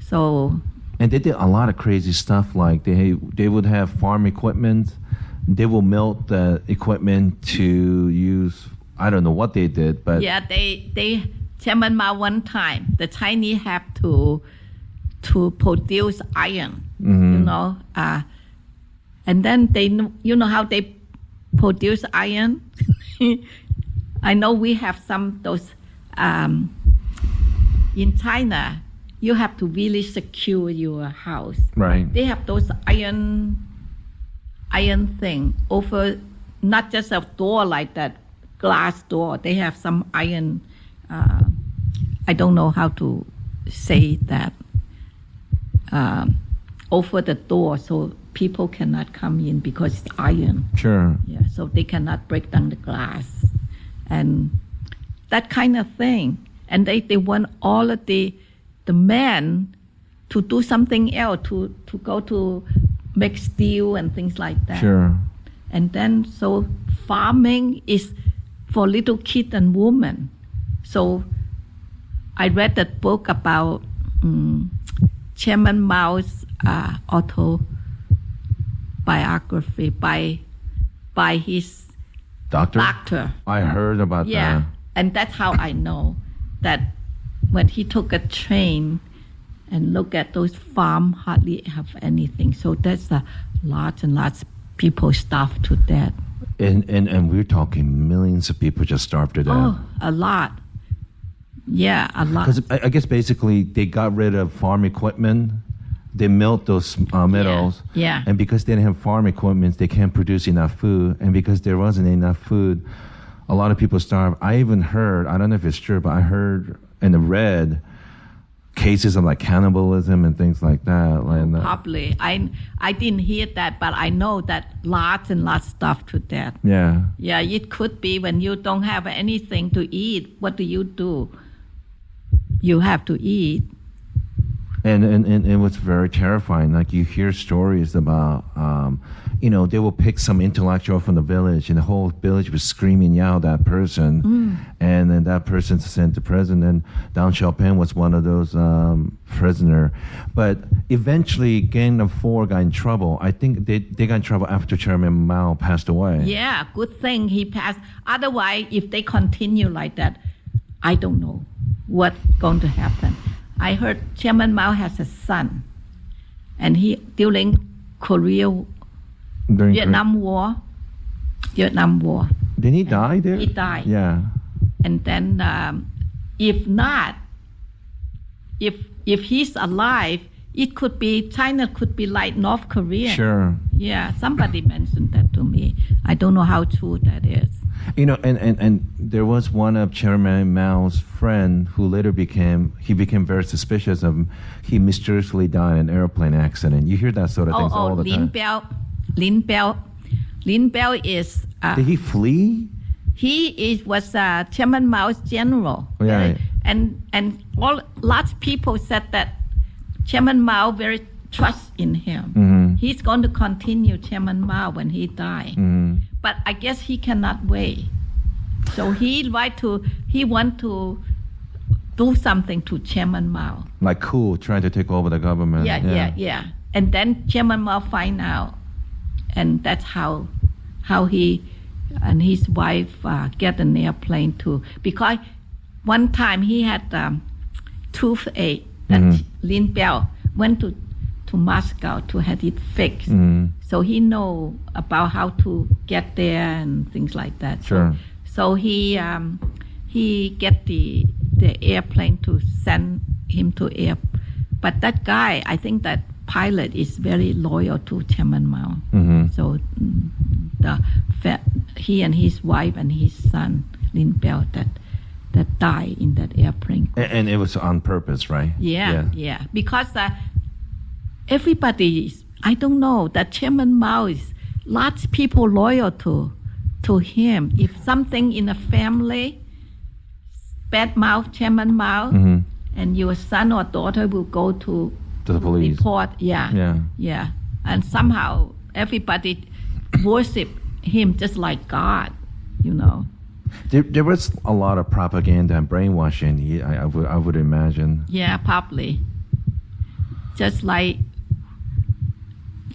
So And they did a lot of crazy stuff. Like they they would have farm equipment. They will melt the equipment to use. I don't know what they did, but Yeah, they they Chairman Mao one time the Chinese have to to produce iron, you know, uh, and then they you know how they produce iron. *laughs* I know we have some those um, in China. You have to really secure your house. Right. they have those iron iron thing over not just a door like that glass door. They have some iron uh, i don't know how to say that um, over the door so people cannot come in because it's iron. Sure. yeah so they cannot break down the glass. And that kind of thing. And they, they want all of the the men to do something else to to go to make steel and things like that Sure. and then so farming is for little kid and woman so i read that book about um, chairman mao's uh, autobiography by by his Doctor. doctor I heard about yeah that. and that's how i know that when he took a train and look at those farm hardly have anything so that's a lots and lots of people starved to death And, and and we're talking millions of people just starved to death. oh a lot yeah a lot Because I, I guess basically they got rid of farm equipment. They melt those uh, metals. yeah. And because they didn't have farm equipment, they can't produce enough food. And because there wasn't enough food, a lot of people starved. I even heard, I don't know if it's true, but I heard and the red cases of like cannibalism and things like that. And, uh, probably i i didn't hear that but i know that lots and lots stuff to that. yeah. yeah it could be when you don't have anything to eat what do you do you have to eat. And, and, and it was very terrifying. Like you hear stories about, um, you know, they will pick some intellectual from the village, and the whole village was screaming, "Yell that person!" Mm. And then that person's sent to prison. And Deng Xiaoping was one of those um, prisoner. But eventually, Gang of Four got in trouble. I think they they got in trouble after Chairman Mao passed away. Yeah, good thing he passed. Otherwise, if they continue like that, I don't know what's going to happen. I heard Chairman Mao has a son, and he during Korea During Vietnam War, Vietnam War, Did he die there? He died. Yeah. and then um, if not, if if he's alive, it could be China could be like North Korea. Sure. Yeah, somebody mentioned that to me. I don't know how true that is. You know, and, and, and there was one of Chairman Mao's friend who later became he became very suspicious of him. He mysteriously died in an airplane accident. You hear that sort of Oh, things oh, all the Lin time. Biao, Lin Biao, Lin Biao is uh, Did he flee? he is was uh, Chairman Mao's general. Yeah. And and all lots of people said that Chairman Mao very trust in him. Mhm. He's going to continue Chairman Mao when he die. Mm. But I guess he cannot wait. So he like to he want to do something to Chairman Mao. Like cool, trying to take over the government. Yeah, yeah, yeah. And then Chairman Mao find out, and that's how how he and his wife uh, get an airplane too. Because one time he had um, toothache that Mhm. Lin Biao went to to Moscow to have it fixed. Mm. So he know about how to get there and things like that. Sure. So, so he um, he get the the airplane to send him to air. But that guy, I think that pilot is very loyal to Chairman Mao. Mhm. So the he and his wife and his son Lin Biao that that died in that airplane. And, and it was on purpose, right? Yeah, yeah. Because uh, everybody is, I don't know, that Chairman Mao is lots of people loyal to to him. If something in a family bad mouth Chairman Mao Mhm. and your son or daughter will go to To the police. report, yeah, Yeah. yeah. And somehow everybody worship him just like God, you know. There, there was a lot of propaganda and brainwashing. I, I would, I would imagine. Yeah, probably. Just like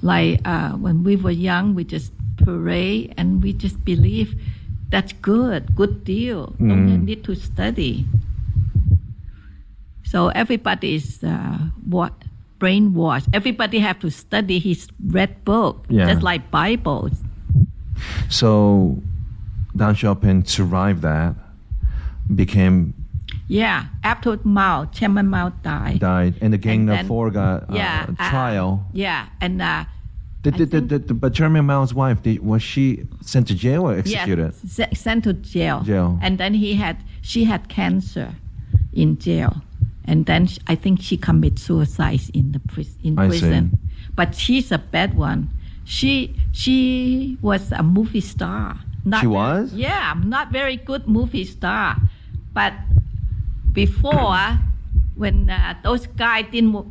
like uh, when we were young, we just pray and we just believe that's good, good deal. Don't Mm. need to study. So everybody is uh, what brainwashed. Everybody have to study his red book, Yeah. just like Bibles. So, Deng Xiaoping survived that, became Yeah, after Mao, Chairman Mao died. died, and the Gang And of Four got uh, yeah, uh, trial. Yeah, and uh, did, did, think- did- but Chairman Mao's wife, did, was she sent to jail or executed? Yes, sent to jail. Jail. And then he had she had cancer in jail, and then sh- I think she committed suicide in the pris- in I see. prison. But she's a bad one. She she was a movie star. Not She very- was? Yeah, not very good movie star, but before when uh, those guys didn't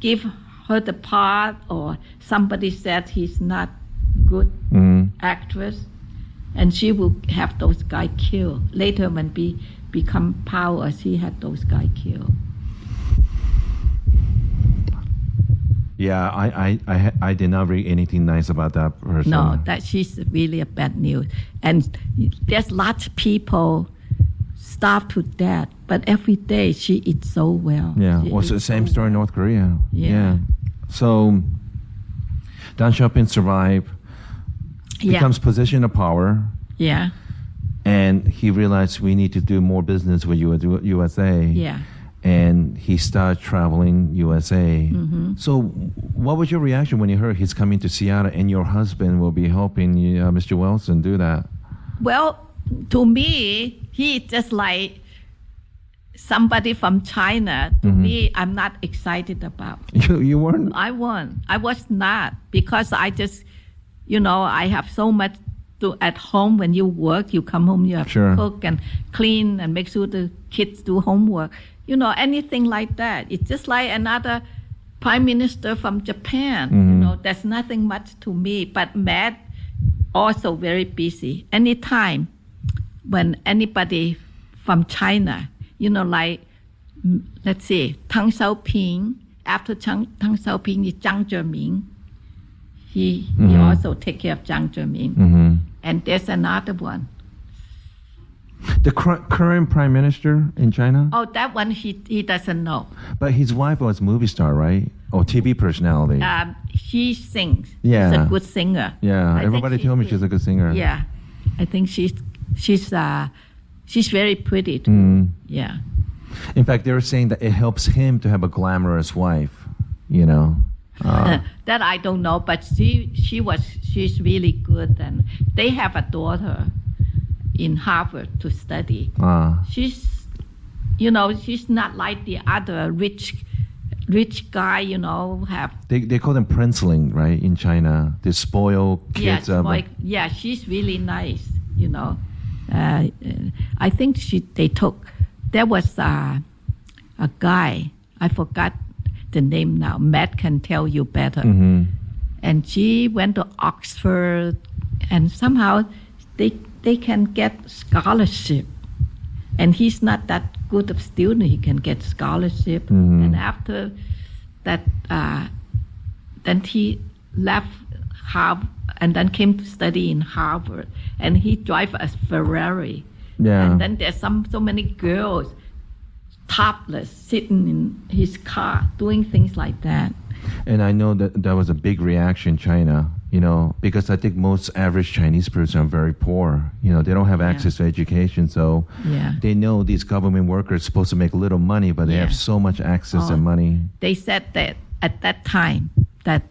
give her the part or somebody said he's not good Mm. actress and she will have those guys killed later when be become power she had those guys killed Yeah, I, I, I, I did not read anything nice about that person. no that she's really a bad news and there's lots of people starve to death but every day she eats so well Yeah, She well, it's the same so story in North Korea. Yeah. So, Deng Xiaoping survived, yeah becomes position of power, yeah and he realized we need to do more business with USA. yeah And he started traveling USA. Mm-hmm. So, what was your reaction when you heard he's coming to Seattle and your husband will be helping you, uh, Mr. Wilson do that? Well, to me, he just like somebody from China. To Mm-hmm. me, I'm not excited about. *laughs* You, you weren't? I won. I was not because I just, you know, I have so much to at home. When you work, you come home, you have Sure. to cook and clean and make sure the kids do homework. you know, anything like that. It's just like another prime minister from Japan. You Mm-hmm. know, there's nothing much to me. But Matt also very busy. Anytime when anybody from China, you know, like mm, let's say Tang Xiaoping. After Tang, Tang Xiaoping is Jiang Zemin. He he also take care of Jiang Zemin. hmm And there's another one. The cur- current prime minister in China, Oh, that one he he doesn't know. but his wife was movie star, right? Or TV personality. Um, she sings. Yeah. she's a good singer. yeah, I everybody told me she's a good singer. Yeah, I think she's she's uh she's very pretty too. Mm. Yeah. In fact, they were saying that it helps him to have a glamorous wife. You know. *laughs* Uh, that I don't know, but she she was she's really good, and they have a daughter in Harvard to study. uh, She's, you know, she's not like the other rich rich guy. You know, have they they call them princeling, right? In China, they spoil kids. yeah, of, like, yeah, she's really nice. You know, uh, uh, I think she they took there was a a guy I forgot the name now. Matt can tell you better. Mhm. And she went to Oxford, and somehow they they can get scholarship. And he's not that good of student; he can get scholarship. Mhm. And after that, uh, then he left Harvard and then came to study in Harvard. And he drive a Ferrari. Yeah. And then there's some so many girls topless sitting in his car doing things like that. And I know that that was a big reaction in China, you know, because I think most average Chinese person are very poor. You know, they don't have access to education, so Yeah. they know these government workers supposed to make little money, but they have so much access Oh. and money. They said that at that time that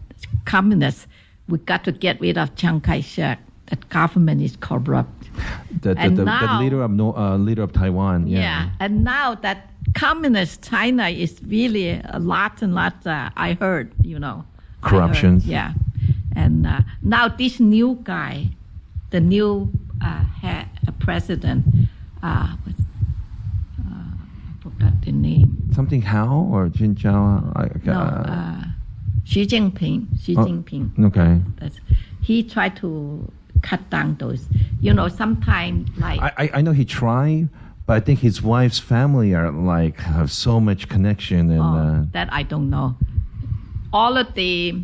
communists we got to get rid of Chiang Kai-shek. That government is corrupt. The, the, And the, the leader of no, uh, leader of Taiwan, yeah. Yeah. And now that communist China is really a lot and lot. Uh, I heard, you know, heard, Corruptions. yeah. And uh, now this new guy, the new uh, head, uh, president, uh, uh, I forgot the name. Something Hao or Jin Chao? I, No, Xi Jinping. Xi Oh. Jinping. okay. That's, he tried to cut down those. You know, sometimes like I, I, I know he tried, but I think his wife's family are like have so much connection and oh, uh, that I don't know. All of the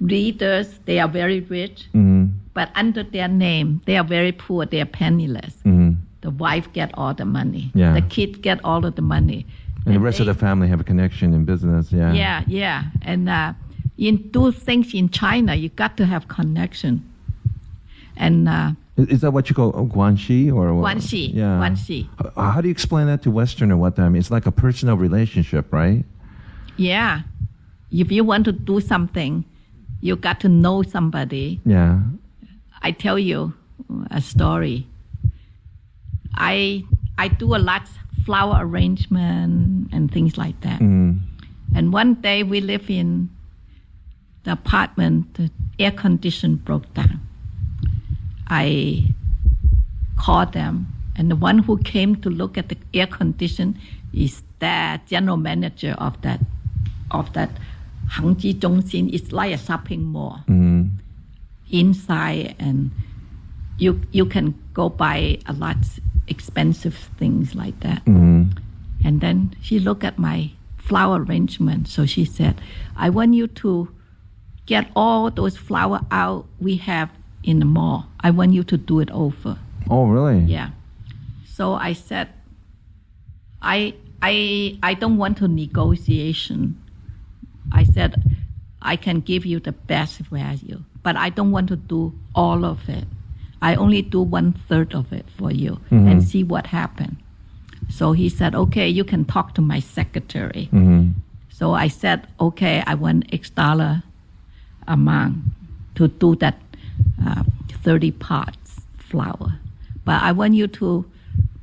leaders, they are very rich, mhm, but under their name, they are very poor. They are penniless. mhm. The wife get all the money. Yeah. The kid get all of the money. And the rest of the family have a connection in business. Yeah. Yeah, yeah. And uh, in do things in China, you got to have connection. And uh, Is, is that what you call uh, guanxi or? Guanxi, Yeah. Guanxi. H- How do you explain that to Westerner? What I mean, it's like a personal relationship, right? yeah, if you want to do something, you got to know somebody. Yeah. I tell you a story. I I do a lot flower arrangement and things like that. Mm. And one day we live in the apartment, the air condition broke down. I called them, and the one who came to look at the air condition is the general manager of that of that Hangji Zhongxin. It's like a shopping mall Mm. inside, and you you can go buy a lot expensive things like that. Mm. And then she looked at my flower arrangement. So she said, I want you to get all those flower out we have in the mall. I want you to do it over. Oh, really? Yeah. So I said, I I I don't want to negotiation. I said, I can give you the best value, but I don't want to do all of it. I only do one third of it for you and see what happens. So he said, okay, you can talk to my secretary. Mm-hmm. So I said, okay, I want X dollar a month to do that uh, 30 parts flour. But I want you to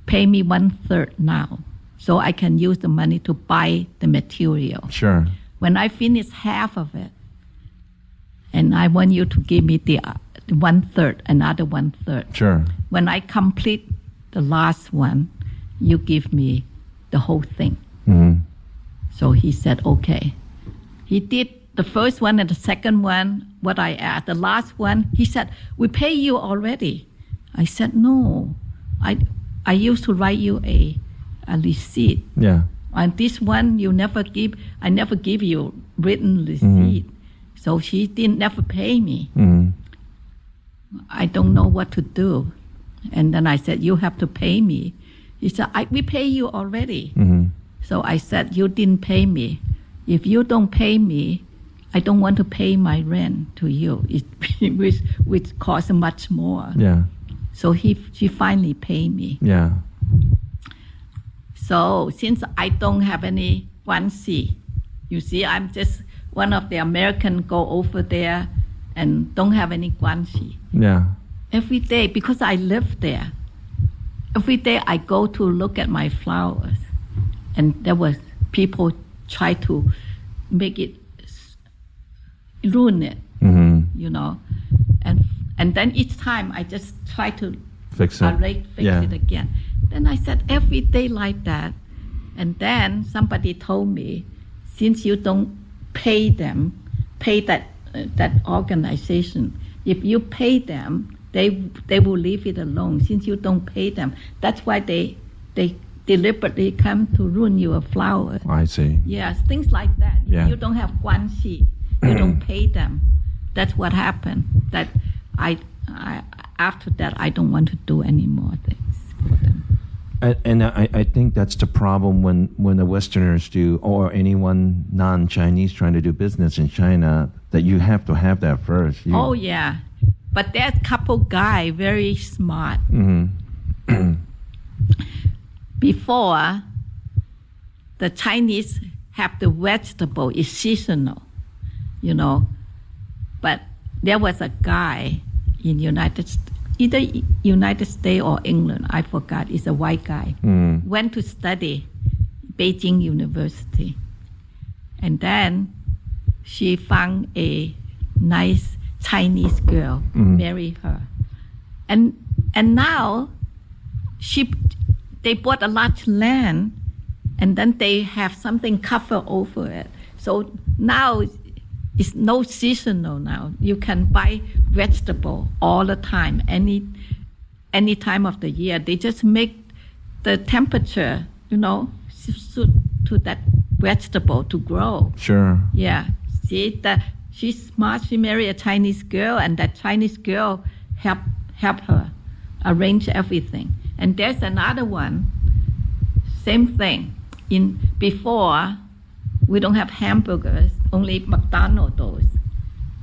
pay me one third now so I can use the money to buy the material. Sure. When I finish half of it, and I want you to give me the uh, one third, another one third. Sure. When I complete the last one, you give me the whole thing. hmm So he said, okay. He did the first one and the second one, what I asked. The last one, he said, we pay you already. I said, no. I, I used to write you a, a receipt. Yeah. And this one, you never give, I never give you written receipt. So she didn't never pay me. hmm I don't know what to do. And then I said, you have to pay me. He said, I, we pay you already. hmm So I said, You didn't pay me. If you don't pay me, I don't want to pay my rent to you, *laughs* it, which, which costs much more. Yeah. So he, she finally paid me. Yeah. So since I don't have any guanxi, you see, I'm just one of the American go over there and don't have any guanxi. Yeah. Every day, because I live there, every day I go to look at my flowers, and there was people try to make it ruin it, hmm you know, and and then each time I just try to Fix it. arrange, fix yeah. it again. Then I said every day like that, and then somebody told me, since you don't pay them, pay that that organization, if you pay them, they they will leave it alone. Since you don't pay them, that's why they they deliberately come to ruin your flower. I see. Yes, things like that. Yeah. you don't have guanxi, you don't mm. pay them. That's what happened. That I, I after that I don't want to do any more things for them. And, and I, I think that's the problem when, when the Westerners do, or anyone non Chinese trying to do business in China, that you have to have that first. You, Oh yeah, but that couple guy very smart. hmm *clears throat* Before the Chinese have the vegetable is seasonal, you know, but there was a guy in United either United States or England, I forgot. It's a white guy. Mm. Went to study Beijing University, and then she found a nice Chinese girl, mm. marry her, and and now she they bought a large land and then they have something cover over it. So now it's no seasonal now. You can buy vegetable all the time any any time of the year. They just make the temperature you know suit to that vegetable to grow. Sure. yeah. See that she's smart. She married a Chinese girl, and that Chinese girl help help her arrange everything. And there's another one. Same thing. In before, we don't have hamburgers, only McDonald's.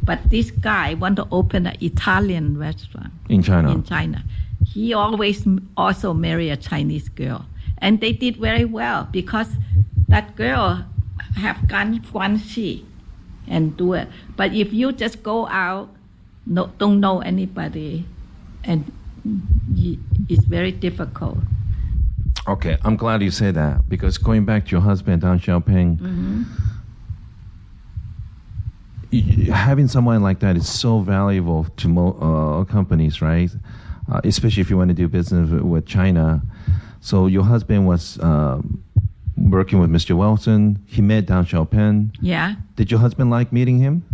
But this guy want to open an Italian restaurant In China. in China. He always also marry a Chinese girl, and they did very well because that girl have gone guanxi and do it. But if you just go out, no, don't know anybody, and it's very difficult. Okay, I'm glad you say that because going back to your husband, Deng Xiaoping, y- having someone like that is so valuable to mo- uh, companies, right? Uh, especially if you want to do business with, with China. So your husband was um, working with Mr. Wilson. He met Deng Xiaoping. Yeah, Did your husband like meeting him?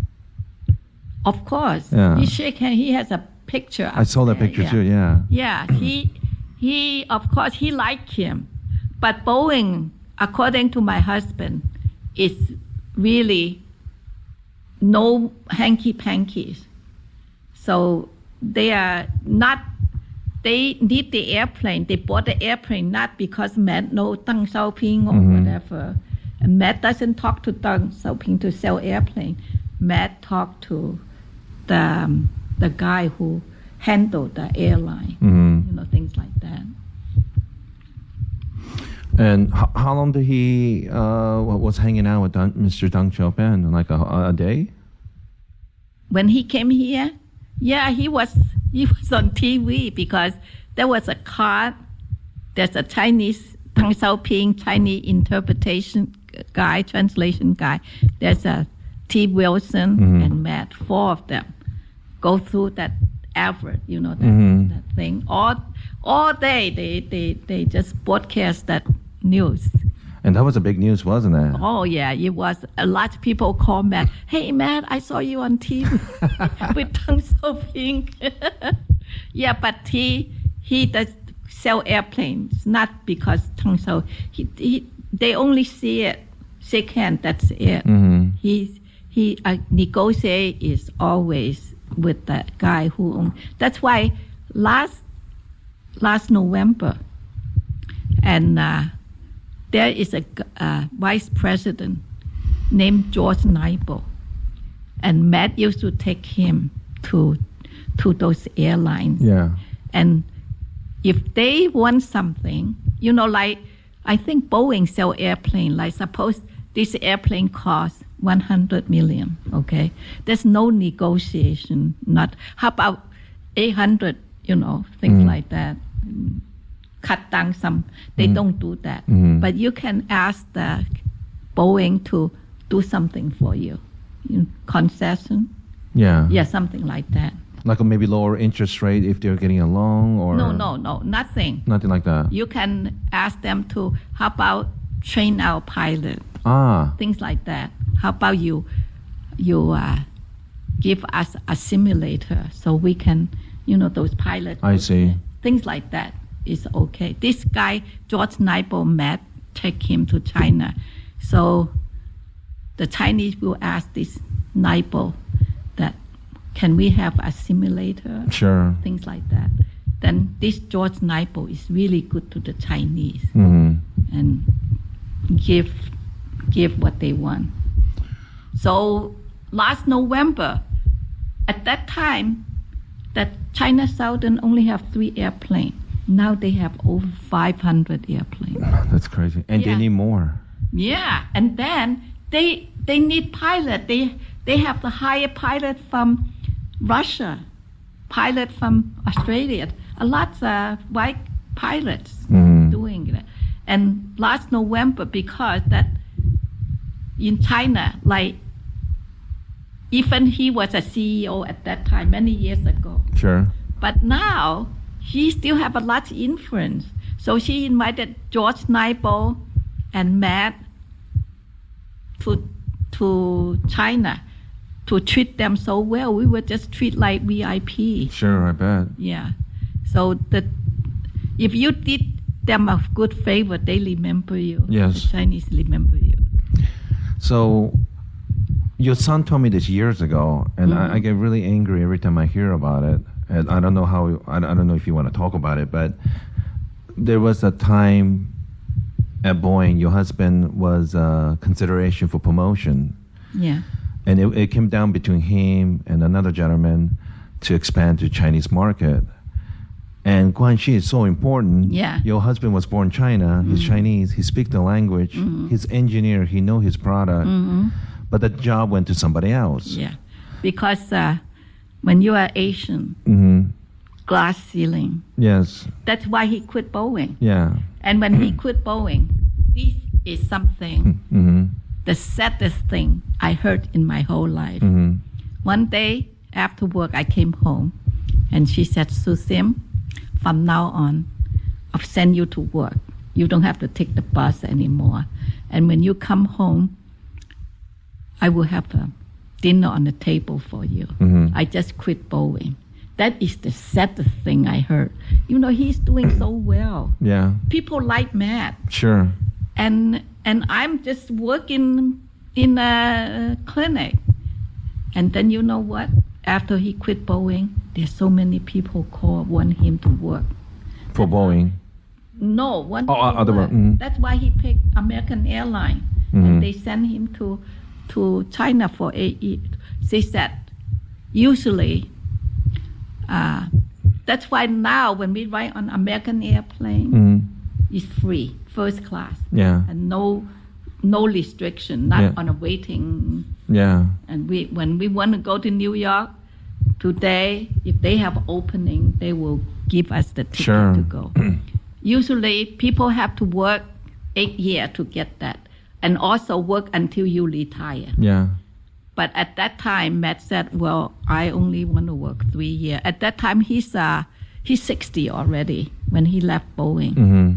of course. Yeah. He shake hand. He has a picture. I saw that there, picture yeah. too. Yeah. Yeah, he he of course he liked him, but Boeing, according to my husband, is really no hanky pankies. So they are not. They need the airplane. They bought the airplane not because Matt know Deng Xiaoping or whatever. And Matt doesn't talk to Deng Xiaoping to sell airplane. Matt talked to the um, the guy who handled the airline hmm you know, things like that. And h- how long did he uh, was hanging out with Deng, Mr. Deng Xiaoping? Like a, a day? When he came here, yeah, he was he was on TV because there was a card. There's a Chinese Deng Xiaoping Chinese interpretation guy, translation guy. There's a T. Wilson and Matt, four of them, go through that effort. you know, that, Mhm. that thing. All all day they, they, they just broadcast that news. And that was a big news, wasn't it? Oh yeah, it was. A lot of people call Matt. Hey Matt, I saw you on TV *laughs* with Tang So Ping. *laughs* yeah, but he he does sell airplanes, not because Tang So. He, he they only see it second. That's it. He he uh, negotiate is always with that guy who. Own, that's why last last November, and. Uh, there is a uh, vice president named George Naibo, and Matt used to take him to to those airlines. Yeah. And if they want something, you know, like I think Boeing sell airplane. Like suppose this airplane costs one hundred million. Okay, there's no negotiation. Not how about eight hundred? You know, things like that cut down some. They don't do that. But you can ask the Boeing to do something for you, you know, concession. Yeah. Yeah, something like that. Like a maybe lower interest rate if they're getting along or No, no, no, nothing. nothing like that. You can ask them to how about train our pilot, Ah. things like that. How about you, you uh, give us a simulator so we can, you know, those pilots. I see. things like that is okay. This guy, George Naibo, met, take him to China. So the Chinese will ask this Naibo that, can we have a simulator? Sure. Things like that. Then this George Naibo is really good to the Chinese hmm and give give what they want. So last November, at that time, that China Southern only have three airplanes. Now they have over 500 airplanes. That's crazy. And they Yeah. need more. Yeah, and then they they need pilot. They they have to hire pilot from Russia, pilot from Australia. A lot of white pilots Mhm. doing it. And last November, because that in China, like even he was a CEO at that time many years ago. Sure. But now she still have a lot of influence. So she invited George Naibo and Matt to to China to treat them so well. We were just treat like VIP. Sure, I bet. Yeah. So the if you did them a good favor, they remember you. Yes. The Chinese remember you. So, your son told me this years ago, and I, I mm-hmm. get really angry every time I hear about it. And I don't know how. I don't, know if you want to talk about it, but there was a time at Boeing, your husband was uh, consideration for promotion, Yeah. and it, it came down between him and another gentleman to expand to Chinese market. And Guanxi is so important. Yeah. Your husband was born in China. He's Chinese. He speaks the language. He's engineer. He know his product. But the job went to somebody else. Yeah. Because uh, when you are Asian, hmm glass ceiling. Yes. That's why he quit Boeing. Yeah. And when he quit Boeing, this is something, hmm the saddest thing I heard in my whole life. hmm One day after work, I came home and she said, Susim, from now on, I'll send you to work. You don't have to take the bus anymore. And when you come home, I will have a dinner on the table for you. I just quit Boeing. That is the saddest thing I heard. You know, he's doing so well. Yeah. People like Matt Sure. and and I'm just working in a clinic. And then you know what? After he quit Boeing, there's so many people call want him to work. For Boeing. No, want Oh, other one, mhm. That's why he picked American Airlines, Mhm. and they sent him to to China for eight years. They said usually. Uh, that's why now when we ride on American airplane, hmm it's free, first class Yeah. and no no restriction, not Yeah. on a waiting. Yeah. And we when we want to go to New York today, if they have opening, they will give us the ticket Sure. to go. *clears throat* Usually, people have to work eight years to get that, and also work until you retire. Yeah. But at that time, Matt said, "Well, I only want to work three years." At that time, he's uh, he's sixty already when he left Boeing. hmm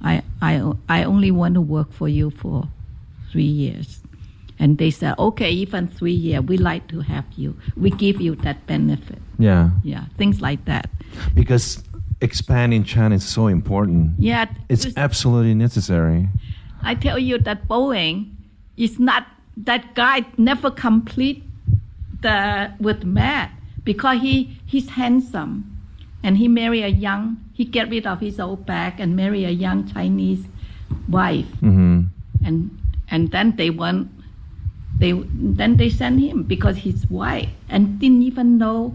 I, I, I only want to work for you for three years. And they said, okay, even three years, we like to have you. We give you that benefit. Yeah. Yeah, things like that. Because expanding China is so important. Yeah, It's it's- absolutely necessary. I tell you that Boeing is not that guy never complete the with Matt because he he's handsome and he marry a young he get rid of his old bag and marry a young Chinese wife hmm and and then they want they then they send him because he's white and didn't even know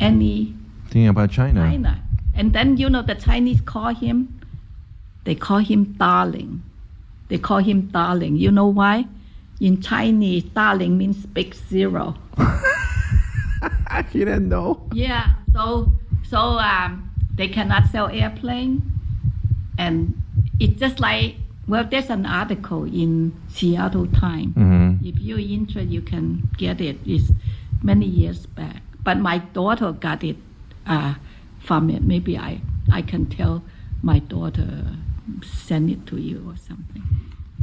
any Thinking about China. China. And then you know the Chinese call him, they call him darling. They call him darling. You know why? In Chinese, darling means big zero. *laughs* you didn't know. Yeah. So so um, they cannot sell airplane, and it's just like well, there's an article in Seattle Times. hmm If you're interested, you can get it. It's many years back. But my daughter got it uh, from it. Maybe I, I can tell my daughter send it to you or something.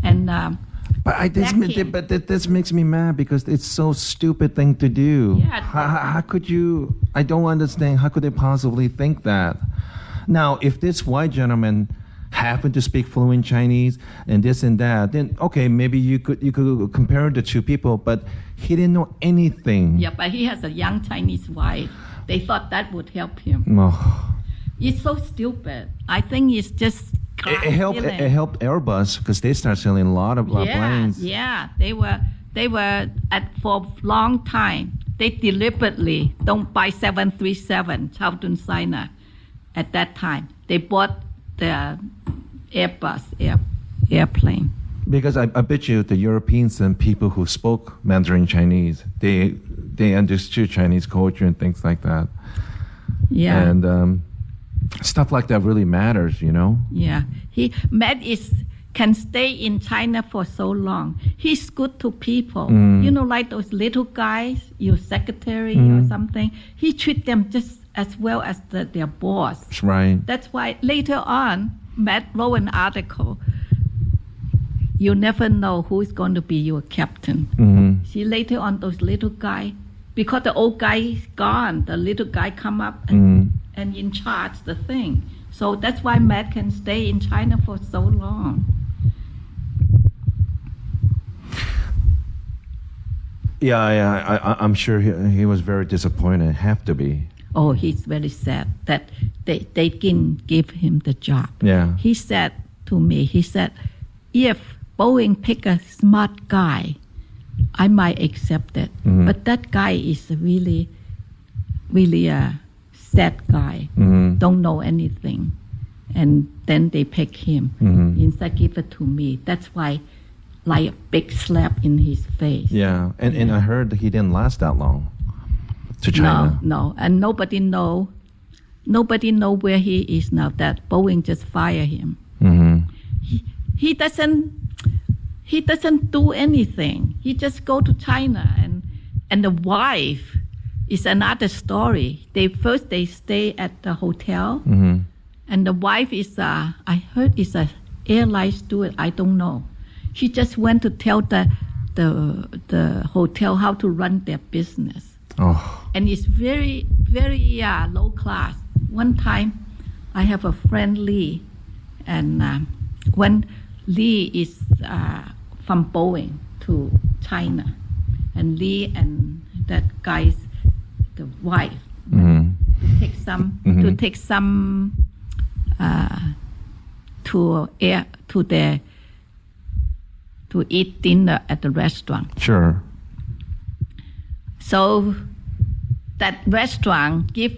And um, But I this, but that, this makes me mad because it's so stupid thing to do. Yeah. How, how, how could you? I don't understand. How could they possibly think that? Now, if this white gentleman happened to speak fluent Chinese and this and that, then okay, maybe you could you could compare the two people. But he didn't know anything. yeah, but he has a young Chinese wife. They thought that would help him. Oh. It's so stupid. I think it's just. It, it helped. It, it helped Airbus because they start selling a lot of uh, yeah, planes. Yeah, they were they were at for a long time. They deliberately don't buy 737 Charlton China at that time. They bought the Airbus air, airplane. Because I, I bet you the Europeans and people who spoke Mandarin Chinese, they they understood Chinese culture and things like that. Yeah. And um, stuff like that really matters, you know? Yeah, he Matt is can stay in China for so long. He's good to people. You know, like those little guys, your secretary or something. He treat them just as well as the, their boss. That's Right. That's why later on, Matt wrote an article. You never know who is going to be your captain. hmm See, later on, those little guy, because the old guy is gone, the little guy come up and, mm. and in charge the thing. So that's why Matt can stay in China for so long. Yeah, yeah. I, I, I'm sure he, he was very disappointed. Have to be. Oh, he's very sad that they, they didn't give him the job. Yeah. He said to me, he said, if Boeing pick a smart guy, I might accept it. But that guy is really, really a sad guy. hmm Don't know anything. And then they pick him. Mhm. Instead, give it to me. That's why, like a big slap in his face. Yeah. And, and I heard that he didn't last that long to China. No, no, and nobody know, nobody know where he is now. That Boeing just fire him. hmm He doesn't, he doesn't do anything. He just go to China and and the wife is another story. They first they stay at the hotel, hmm and the wife is a, I heard is a airline steward. I don't know. She just went to tell the the the hotel how to run their business Oh. and it's very very uh, low class. One time, I have a friend Lee, and um, when Lee is uh, from Boeing to China, and Lee and that guy's the wife hmm to take some to Mhm. take some uh, to air to the to eat dinner at the restaurant. Sure. So that restaurant give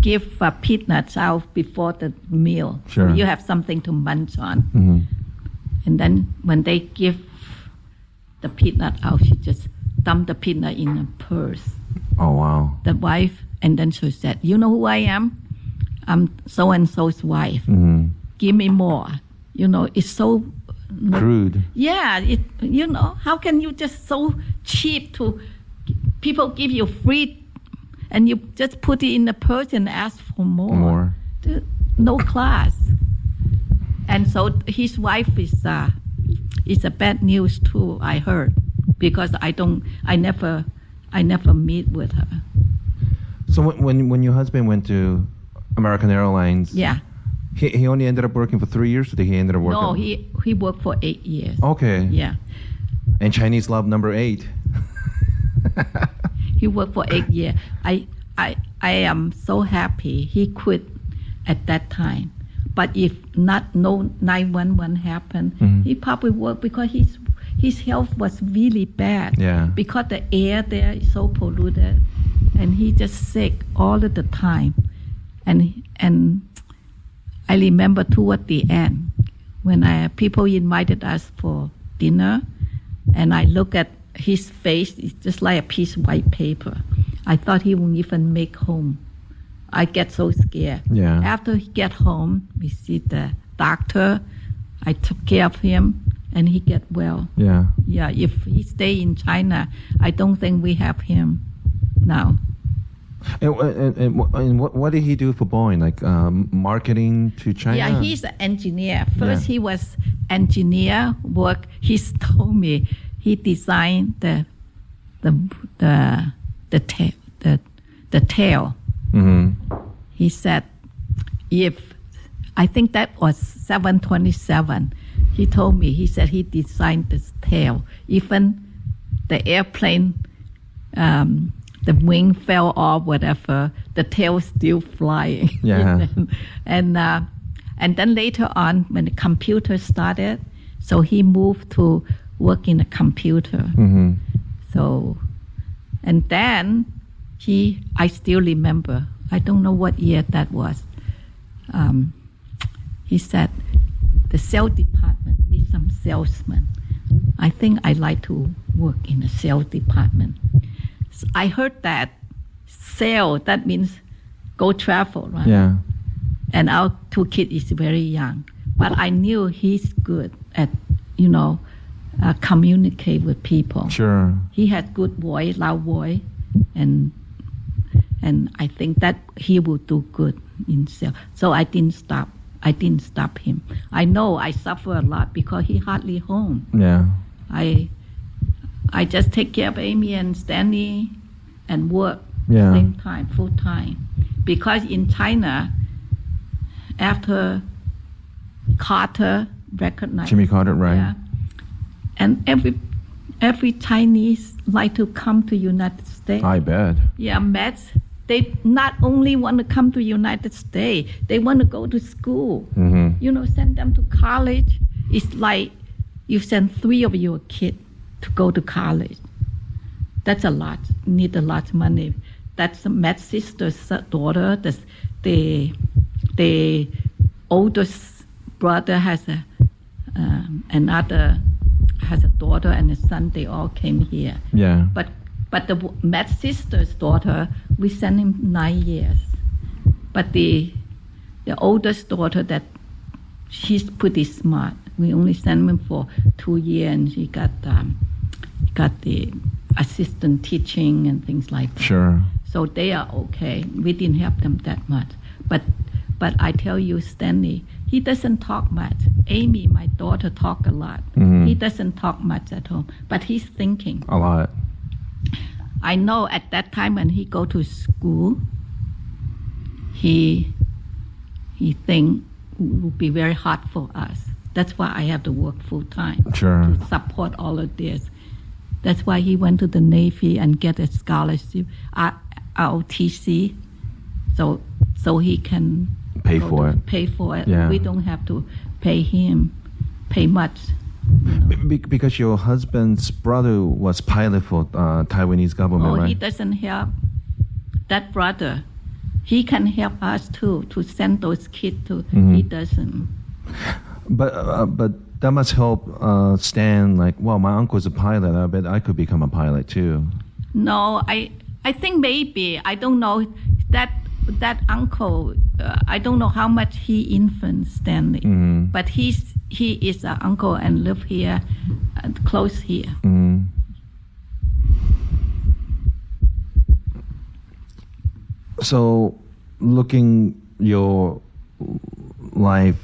give uh, peanuts out before the meal. Sure. So you have something to munch on. hmm And then when they give the peanut out, she just dump the peanut in a purse. Oh, wow. The wife, and then she said, "You know who I am? I'm so and so's wife. hmm Give me more." You know, it's so. Crude. Yeah, it, you know, how can you just so cheap to people give you free and you just put it in the purse and ask for more? More. No class. And so his wife is uh, is a bad news too. I heard because I don't, I never, I never meet with her. So when when, when your husband went to American Airlines, Yeah. he, he only ended up working for three years. Or did he ended up working? No, he he worked for eight years. Okay. Yeah. And Chinese love number eight. *laughs* He worked for eight years. I, I, I am so happy he quit at that time. But if not no 911 happened, Mhm. he probably worked because his his health was really bad. Yeah. Because the air there is so polluted, and he just sick all of the time, and and I remember toward the end when I, people invited us for dinner, and I look at his face, it's just like a piece of white paper. I thought he wouldn't even make home. I get so scared. Yeah. After he get home, we see the doctor. I took care of him, and he get well. Yeah. Yeah, if he stay in China, I don't think we have him now. And, and, and, and what, what did he do for Boeing? Like um, marketing to China? Yeah, he's an engineer. First, Yeah. he was engineer work. He's *laughs* told me he designed the the the the tail the the tail. Hmm He said, if I think that was seven twenty seven. He told me he said he designed this tail. Even the airplane, um, the wing fell off, whatever, the tail still flying. *laughs* Yeah. and uh, and then later on, when the computer started, so he moved to work in a computer. hmm So, and then he, I still remember, I don't know what year that was. Um, he said, the sales department needs some salesmen. I think I like to work in the sales department. So I heard that sale, that means go travel, right? Yeah. and our two kids is very young. But I knew he's good at, you know, uh, communicate with people. Sure. He had good voice, loud voice, and and I think that he will do good in sales. So I didn't stop. I didn't stop him. I know I suffer a lot because he hardly home. Yeah. I I just take care of Amy and Stanley and work Yeah. same time, full time. Because in China, after Carter recognized Jimmy Carter, right? yeah, and every every Chinese like to come to United States. I bet. Yeah, Mets. They not only want to come to United States, they want to go to school. hmm You know, send them to college. It's like you send three of your kids to go to college. That's a lot. Need a lot of money. That's Matt's sister's daughter. The the the oldest brother has a um, another has a daughter and a son. They all came here. Yeah. But but the Matt's sister's daughter, we sent him nine years. But the the oldest daughter that she's pretty smart. We only sent him for two years, and she got um, got the assistant teaching and things like that. Sure. So they are okay. We didn't help them that much. But but I tell you, Stanley, he doesn't talk much. Amy, my daughter, talk a lot. Mhm. He doesn't talk much at home, but he's thinking. A lot. I know at that time when he go to school, he he think it would be very hard for us. That's why I have to work full time Sure. to support all of this. That's why he went to the Navy and get a scholarship, uh, ROTC, so so he can Pay for it. Pay for it. Yeah. We don't have to pay him, pay much. Be- because your husband's brother was pilot for uh, Taiwanese government, Oh, he doesn't help. That brother, he can help us too to send those kids to. Mhm. He doesn't. But uh, but that must help uh, Stan. Like, well, my uncle's a pilot. I bet I could become a pilot too. No, I I think maybe I don't know that that uncle. Uh, I don't know how much he influenced Stanley, Mhm. but he's he is an uncle and live here, close here. Mm. So, looking your life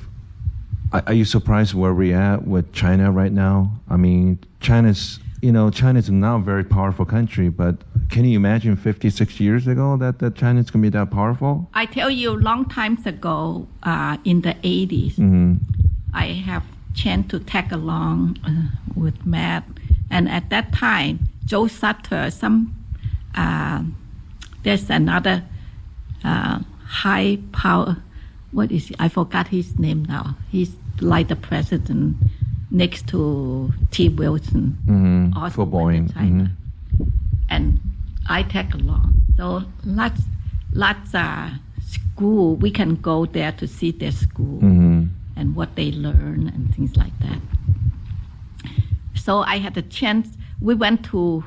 are are you surprised where we're at with China right now? I mean, China's you know China is now a very powerful country, but can you imagine 50, 60 years ago that, that China's gonna be that powerful? I tell you, long times ago, uh, in the 80s, Mm-hmm. I have chance to tag along uh, with Matt, and at that time, Joe Sutter, some uh, there's another uh, high power. What is it? I forgot his name now. He's like the president next to T. Wilson, Mm-hmm. also For Boeing. China, Mhm. and I tag along. So lots, lots of school. We can go there to see their school Mhm. and what they learn and things like that. So I had a chance. We went to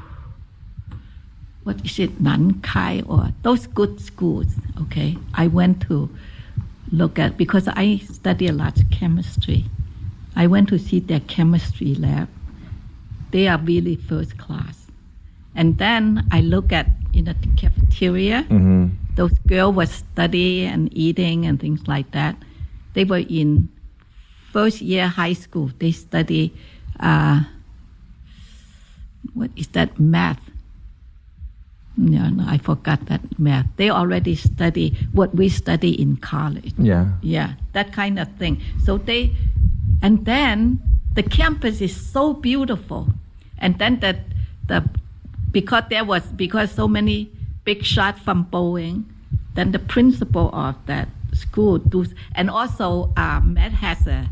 what is it, Nankai or those good schools. Okay, I went to look at because I study a lot of chemistry. I went to see their chemistry lab. They are really first class. And then I look at in the cafeteria Mhm. those girls were studying and eating and things like that. They were in first year high school. They study uh, what is that math? No, no, I forgot that math. They already study what we study in college. Yeah. Yeah, that kind of thing. So they, and then the campus is so beautiful, and then the the because there was because so many big shots from Boeing, then the principal of that school does, and also uh, Matt has a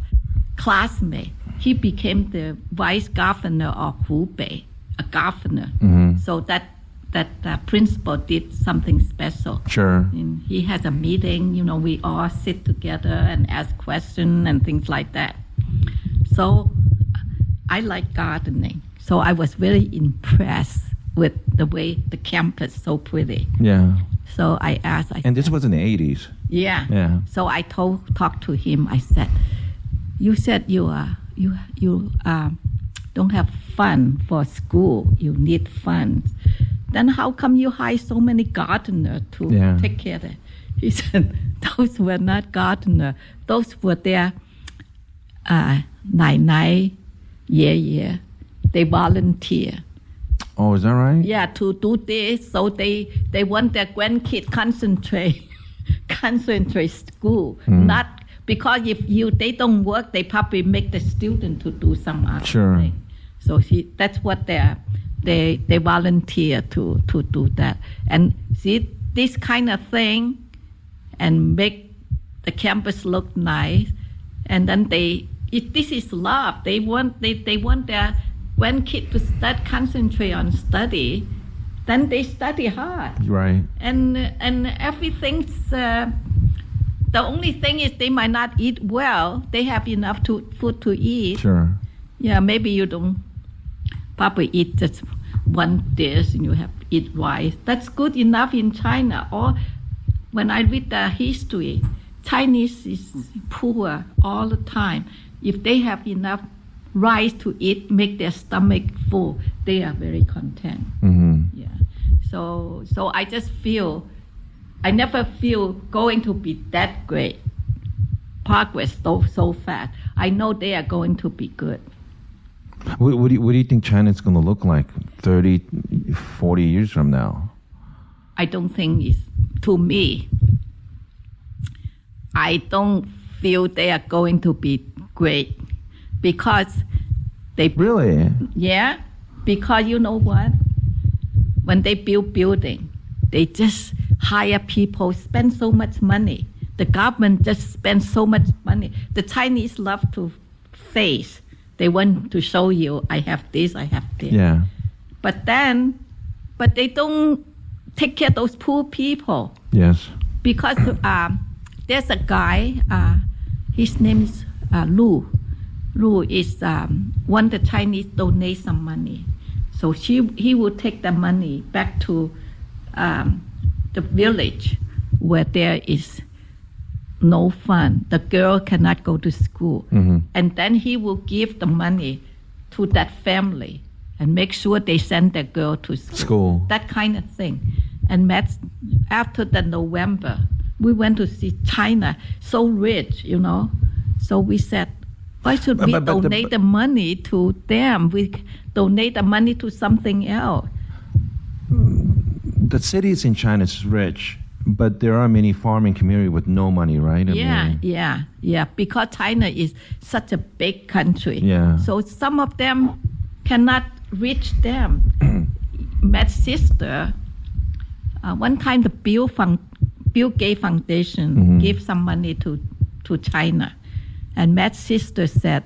classmate. He became the vice governor of Hubei, a governor. Mhm. So that that uh, principal did something special. Sure. And he has a meeting, you know, we all sit together and ask questions and things like that. So I like gardening. So I was very impressed with the way the campus is so pretty. Yeah. So I asked, I And this was in the 80s. yeah. Yeah. So I told talked to him. I said, "You said you are you you uh, don't have fun for school. You need funds. Then how come you hire so many gardeners to Yeah. take care of it?" He *laughs* said, "Those were not gardeners. Those were their uh, nai nai, yeah yeah. They volunteer." Oh, is that right? Yeah, to do this, so they they want their grandkids concentrate, *laughs* concentrate school. Hmm. Not because if you they don't work, they probably make the student to do some other Sure. thing. So he, that's what they they they volunteer to to do that. And see this kind of thing, and make the campus look nice, and then they it, this is love. They want they, they want their when kid to start concentrate on study, then they study hard, Right. and and everything's. Uh, the only thing is they might not eat well. They have enough to food to eat. Sure. Yeah, maybe you don't probably eat just one dish and you have to eat rice. That's good enough in China. Or when I read the history, Chinese is poor all the time. If they have enough rice to eat, make their stomach full, they are very content. Mm-hmm. Yeah. So so I just feel I never feel going to be that great. Progress so so fast. I know they are going to be good. What, what, do you, what do you think China's going to look like 30, 40 years from now? I don't think it's to me. I don't feel they are going to be great. Because they Really? yeah. Because you know what? When they build building they just hire people spend so much money. The government just spends so much money. The Chinese love to face they want to show you I have this I have this. Yeah. but then but they don't take care of those poor people. Yes. because um, there's a guy, uh, his name is uh, Lu. Lu is um, want the Chinese donate some money, so she he will take the money back to um, the village where there is no fun. The girl cannot go to school, and then he will give the money to that family and make sure they send their girl to school School. that kind of thing. And Matt, after the November, we went to see China, so rich, you know. So we said, why should we But- but donate the, money to them? We donate the money to something else. The cities in China is rich, but there are many farming community with no money, right? I yeah, mean, yeah, yeah. Because China is such a big country. Yeah. So some of them cannot reach them. *clears throat* Matt's sister, uh, one time the Bill, Fun- Bill Gates Foundation Mm-hmm. gave some money to, to China. And Matt's sister said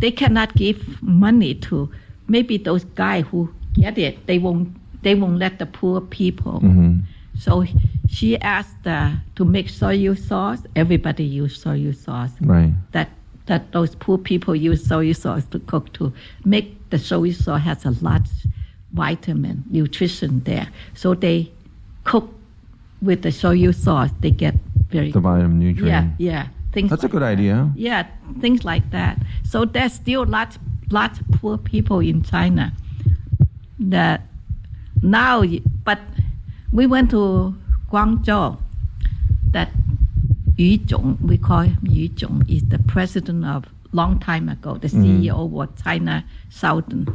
they cannot give money to maybe those guys who get it. They won't, they won't let the poor people. Mm-hmm. So she asked uh, to make soy sauce. Everybody use soy sauce. right. That that those poor people use soy sauce to cook to make the soy sauce has a lot vitamin nutrition there. So they cook with the soy sauce. They get very The vitamin nutrient. yeah yeah things. That's a good that. idea. Yeah, things like that. So there's still lots lots of poor people in China. That now, but we went to Guangzhou. That Yu Zhong, we call him Yu Zhong, is the president of long time ago, the mm. CEO of China Southern.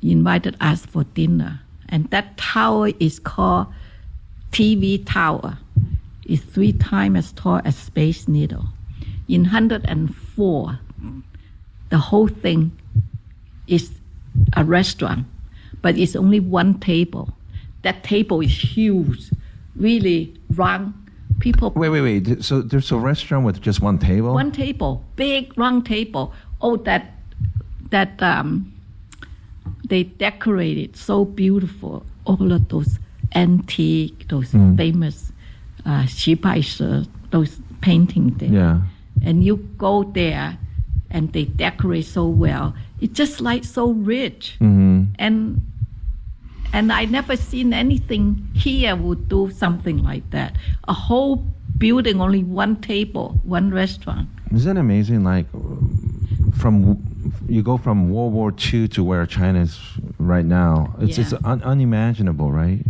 He invited us for dinner, and that tower is called TV Tower. It's three times as tall as Space Needle. In 104, the whole thing is a restaurant, but it's only one table. That table is huge, really round. People Wait, wait, wait. So there's a restaurant with just one table? one table, big round table. Oh, that that um, they decorated so beautiful. All of those antique, those famous uh, 棋牌蛇, those painting there. Yeah. And you go there, and they decorate so well. It's just like so rich. Mm-hmm. And and I never seen anything here would do something like that. A whole building, only one table, one restaurant. Isn't it amazing? Like, from you go from World War II to where China is right now. It's it's Yeah. un- unimaginable, right?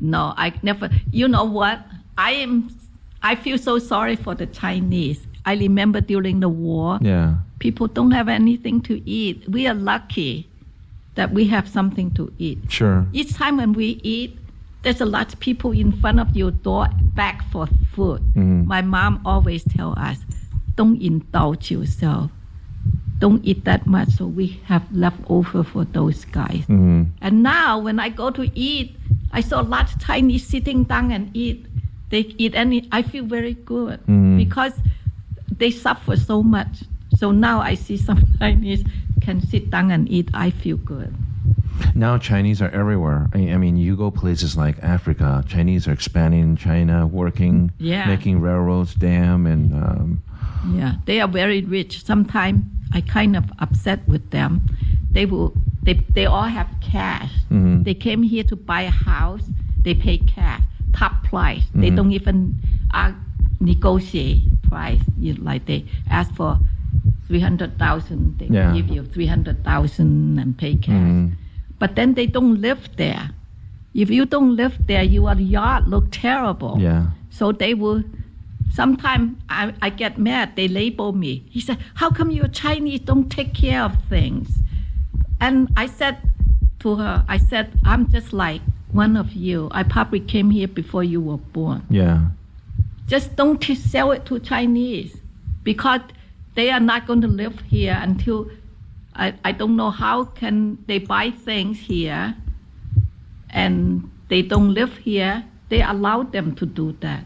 No, I never. You know what? I am. I feel so sorry for the Chinese. I remember during the war, Yeah. people don't have anything to eat. We are lucky that we have something to eat. Sure. Each time when we eat, there's a lot of people in front of your door back for food. Mhm. My mom always tell us, don't indulge yourself. Don't eat that much so we have leftover for those guys. Mm-hmm. And now when I go to eat, I saw a lot of Chinese sitting down and eat. They eat any, I feel very good Mhm. because they suffer so much. So now I see some *laughs* Chinese can sit down and eat. I feel good. Now Chinese are everywhere. I, I mean, you go places like Africa. Chinese are expanding in China, working, Yeah. making railroads, dam, and um, Yeah, they are very rich. Sometimes I kind of upset with them. They will. They they all have cash. Mhm. They came here to buy a house. They pay cash, top price. They Mhm. don't even uh, negotiate price. You, like they ask for three hundred thousand, they Yeah. give you three hundred thousand and pay cash. Mhm. But then they don't live there. If you don't live there, your yard look terrible. yeah. So they will. Sometimes I, I get mad. They label me. He said, "How come you Chinese don't take care of things?" And I said to her, "I said I'm just like one of you. I probably came here before you were born. Yeah. Just don't t- sell it to Chinese because they are not going to live here until I, I don't know how can they buy things here and they don't live here. They allow them to do that.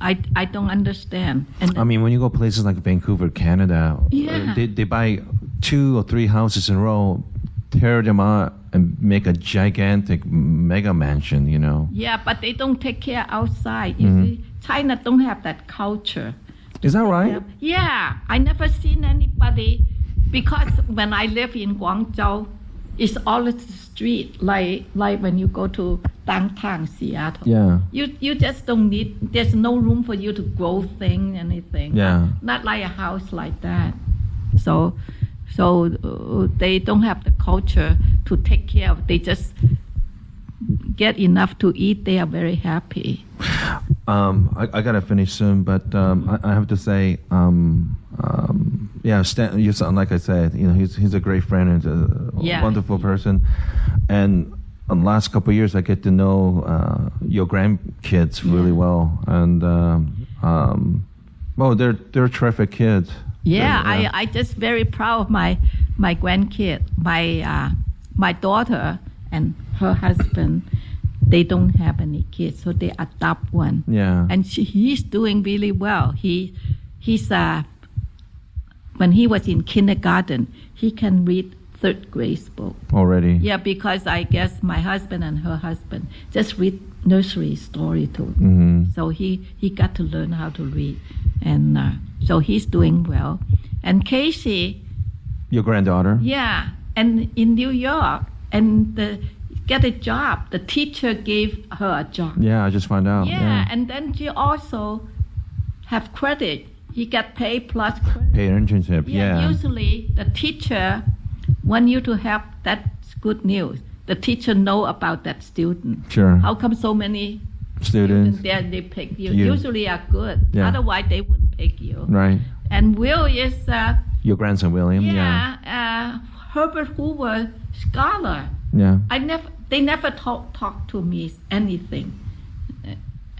I, I don't understand. And I mean, when you go places like Vancouver, Canada, uh, Yeah. they, they buy two or three houses in a row, tear them out, and make a gigantic mega mansion, you know. yeah, but they don't take care outside. You Mhm. see, China don't have that culture. Is that right? Yeah, I never seen anybody because when I live in Guangzhou, it's all the street like like when you go to downtown Seattle. Yeah. You you just don't need. There's no room for you to grow thing anything. Yeah. Not like a house like that. So, so uh, they don't have the culture to take care of. They just get enough to eat. They are very happy. Um, I, I gotta finish soon, but um, I, I have to say, um, um, yeah, Stan, you sound like I said, you know, he's he's a great friend and a Yeah. wonderful person, and In the last couple of years I get to know uh, your grandkids really Yeah. well, and um, um, well, they're they're terrific kids. Yeah, I, I just very proud of my my grandkid, my uh, my daughter and her husband. They don't have any kids, so they adopt one. yeah, and she, he's doing really well. He he's uh when he was in kindergarten, he can read third grade book. already. Yeah, because I guess my husband and her husband just read nursery story too. hmm So he he got to learn how to read, and uh, so he's doing well. And Casey, Your granddaughter. yeah, and in New York, and the, get a job. The teacher gave her a job. Yeah, I just found out. Yeah, and then she also have credit. He get paid plus credit. Paid internship. Yeah, Yeah. usually the teacher want you to have that's good news. The teacher know about that student. Sure. How come so many Students. students there they pick you? You. Usually are good. Yeah. Otherwise they wouldn't pick you. Right. And Will is uh, Your grandson William. Yeah. yeah, uh, Herbert Hoover scholar. Yeah. I never they never talk talk to me anything.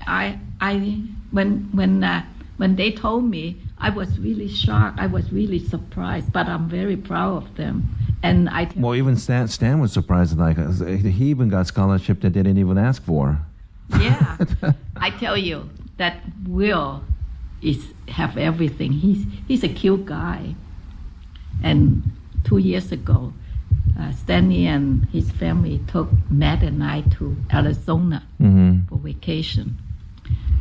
I I when when uh, when they told me I was really shocked. I was really surprised, but I'm very proud of them. And I tell Well, even Stan, Stan was surprised. Like he even got scholarship that they didn't even ask for. yeah, *laughs* I tell you that Will is have everything. He's he's a cute guy. And two years ago, uh, Stanley and his family took Matt and I to Arizona hmm for vacation.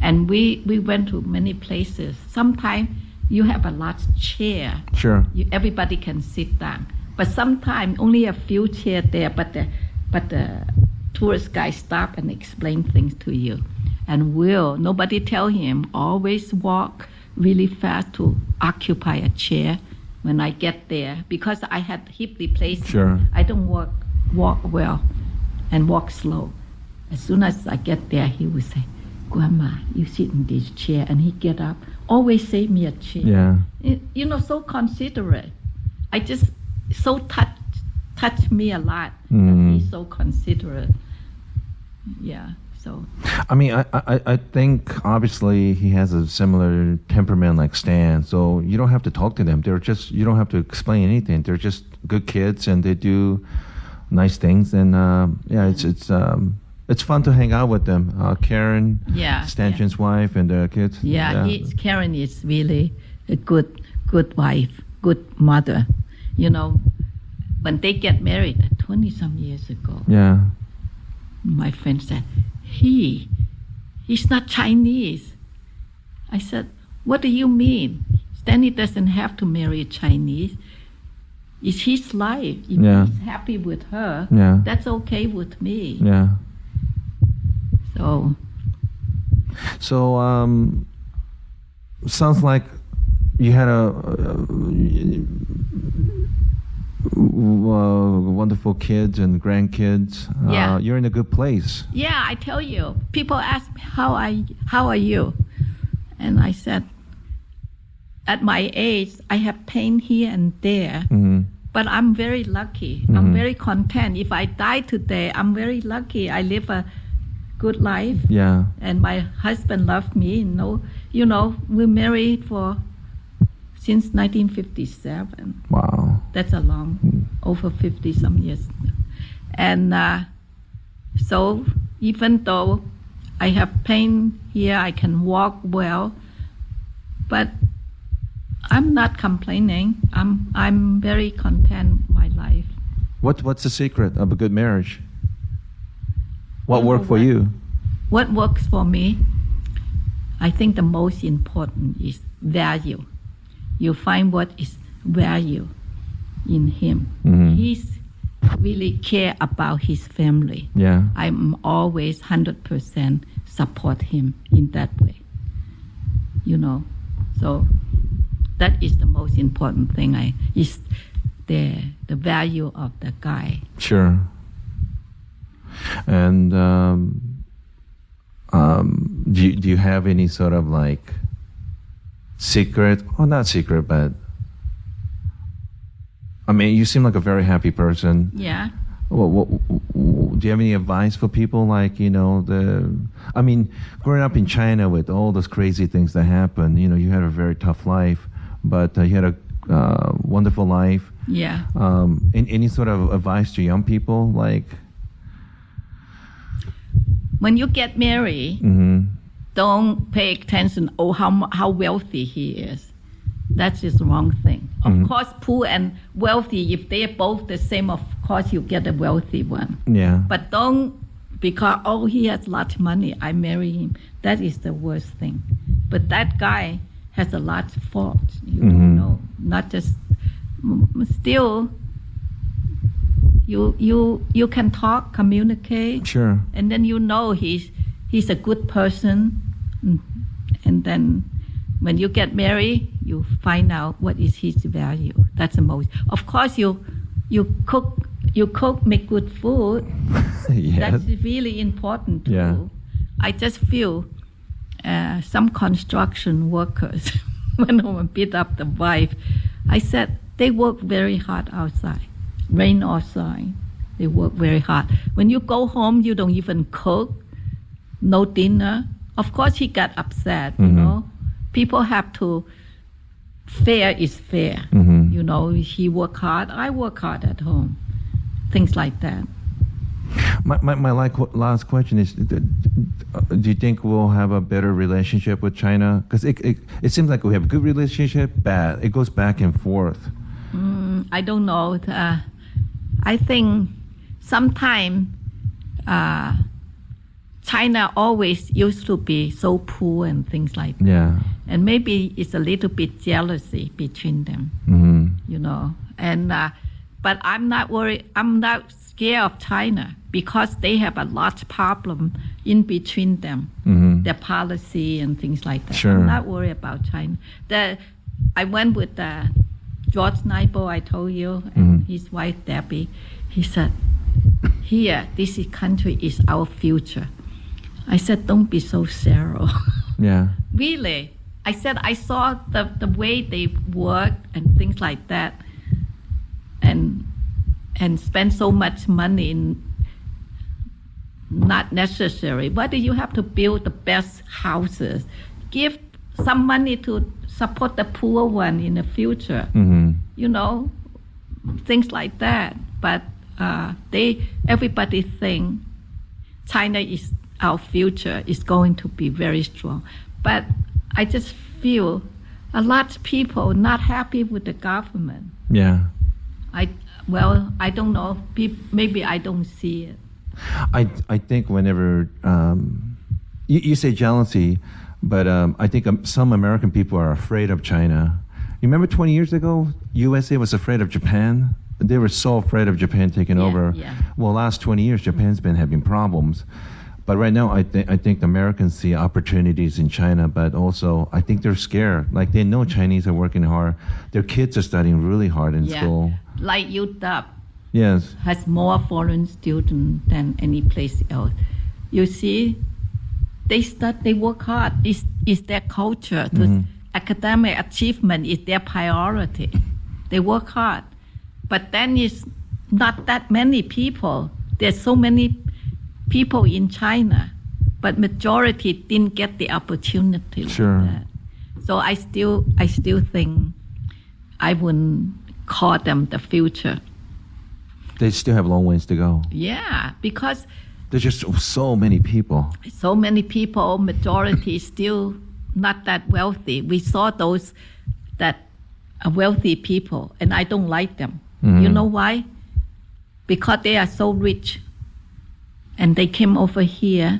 And we, we went to many places. Sometimes you have a large chair, Sure. you, everybody can sit down. But sometimes only a few chairs there, but the, but the tourist guy stop and explain things to you. And Will, nobody tell him, always walk really fast to occupy a chair when I get there because I had hip replacement. Sure. I don't walk walk well and walk slow. As soon as I get there, he would say, Grandma, you sit in this chair. And he get up, always save me a chair. Yeah. You know, so considerate. I just, so touch, touch me a lot. Mm. He's so considerate. Yeah, so, I mean, I, I, I think obviously he has a similar temperament like Stan, so you don't have to talk to them. They're just you don't have to explain anything. They're just good kids and they do nice things. And uh, yeah, it's it's um, it's fun to hang out with them. Uh, Karen, Yeah, Stanchion's wife, and their kids. yeah, He's, Karen is really a good, good wife, good mother. You know, when they get married 20 some years ago, yeah, my friend said, he, he's not Chinese. I said, what do you mean? Stanley doesn't have to marry a Chinese. It's his life. If Yeah. he's happy with her, yeah, that's okay with me. yeah. So, So, um, sounds like you had a, uh, wonderful kids and grandkids. Yeah. Uh, you're in a good place. yeah, I tell you, people ask me, how are, how are you? And I said, at my age, I have pain here and there. hmm But I'm very lucky. I'm very content. If I die today, I'm very lucky. I live a good life, Yeah. and my husband loved me. You know, you know, we married for since 1957. Wow. That's a long, over 50 some years. And uh, so, even though I have pain here, I can walk well, but I'm not complaining. I'm I'm very content my life. What What's the secret of a good marriage? What worked for you? What works for me? I think the most important is value. You find what is value in him. Mhm. He's really care about his family. Yeah. I'm always hundred percent support him in that way. You know, so that is the most important thing. I is the the value of the guy. Sure. And um, um, do you, do you have any sort of like secret? Well, not secret, but I mean, you seem like a very happy person. Yeah. What, what, what- do you have any advice for people like you know the? I mean, growing up in China with all those crazy things that happen, you know, you had a very tough life, but uh, you had a uh, wonderful life. Yeah. Um, any, any sort of advice to young people, like? When you get married, hmm don't pay attention oh how how wealthy he is. That's just the wrong thing. Of course poor and wealthy if they are both the same of course you get a wealthy one. Yeah. but don't because oh he has lot of money i marry him. That is the worst thing. But that guy has a lot of faults you don't know. Not just still you you you can talk communicate. Sure. and then you know he's he's a good person. And then when you get married you find out what is his value. That's the most of course you you cook you cook make good food. *laughs* Yes. that's really important too Yeah. i just feel uh, some construction workers *laughs* when i beat up the wife i said they work very hard outside rain or shine they work very hard when you go home you don't even cook no dinner. Of course, he got upset. You know, people have to. Fair is fair. You know, he work hard. I work hard at home. Things like that. My, my, my last question is uh, Do you think we'll have a better relationship with China? Because it, it, it seems like we have a good relationship, bad. It goes back and forth. I don't know. Uh, I think sometime uh, China always used to be so poor and things like that. Yeah. And maybe it's a little bit jealousy between them. hmm you know. And uh, but I'm not worried. I'm not scared of China because they have a lot of problem in between them, their policy and things like that. Sure. I'm not worried about China. The I went with uh, George Naibo. I told you, and mm-hmm. his wife Debbie. He said, "Here, this country is our future." I said, "Don't be so narrow." *laughs* Yeah. really i said i saw the, the way they work and things like that and and spend so much money in not necessary why do you have to build the best houses give some money to support the poor one in the future hmm you know things like that but uh, they everybody think China is our future is going to be very strong. But I just feel a lot of people not happy with the government. Yeah. I well, I don't know. Maybe I don't see it. I, I think whenever um, you, you say jealousy, but um, I think um, some American people are afraid of China. You remember 20 years ago, USA was afraid of Japan? They were so afraid of Japan taking Yeah, over. yeah. Well, last 20 years, Japan's been having problems. But right now, I, think I think Americans see opportunities in China, but also I think they're scared. Like they know Chinese are working hard. Their kids are studying really hard in Yeah, school. like UW Yes. has more foreign students than any place else. You see, they start, they work hard. It's, it's their culture. To mm-hmm. Academic achievement is their priority. They work hard. But then it's not that many people. There's so many people in China, but majority didn't get the opportunity Sure. like that. So I still, I still think I wouldn't call them the future. They still have long ways to go. Yeah, because There's just so many people. so many people, majority still not that wealthy. We saw those that are wealthy people, and I don't like them. You know why? Because they are so rich, and they came over here.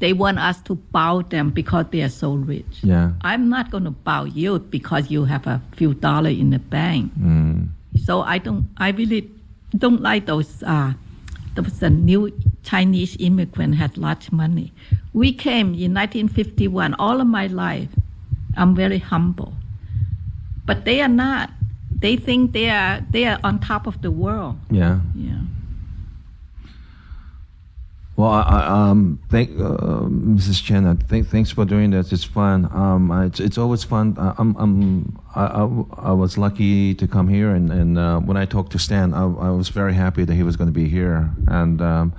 They want us to bow them because they are so rich. Yeah. I'm not going to bow you because you have a few dollars in the bank. So I don't. I really don't like those. Uh, uh, new Chinese immigrant had lots money. We came in 1951. All of my life, I'm very humble, but they are not. They think they are they are on top of the world. Yeah. Yeah. Well, I, I, um, thank uh, Mrs. Chen. Uh, th- thanks for doing this. It's fun. Um, I- it's, it's always fun. Uh, I'm, I'm, I, I, I was lucky to come here, and, and uh, when I talked to Stan, I, I was very happy that he was going to be here. And um,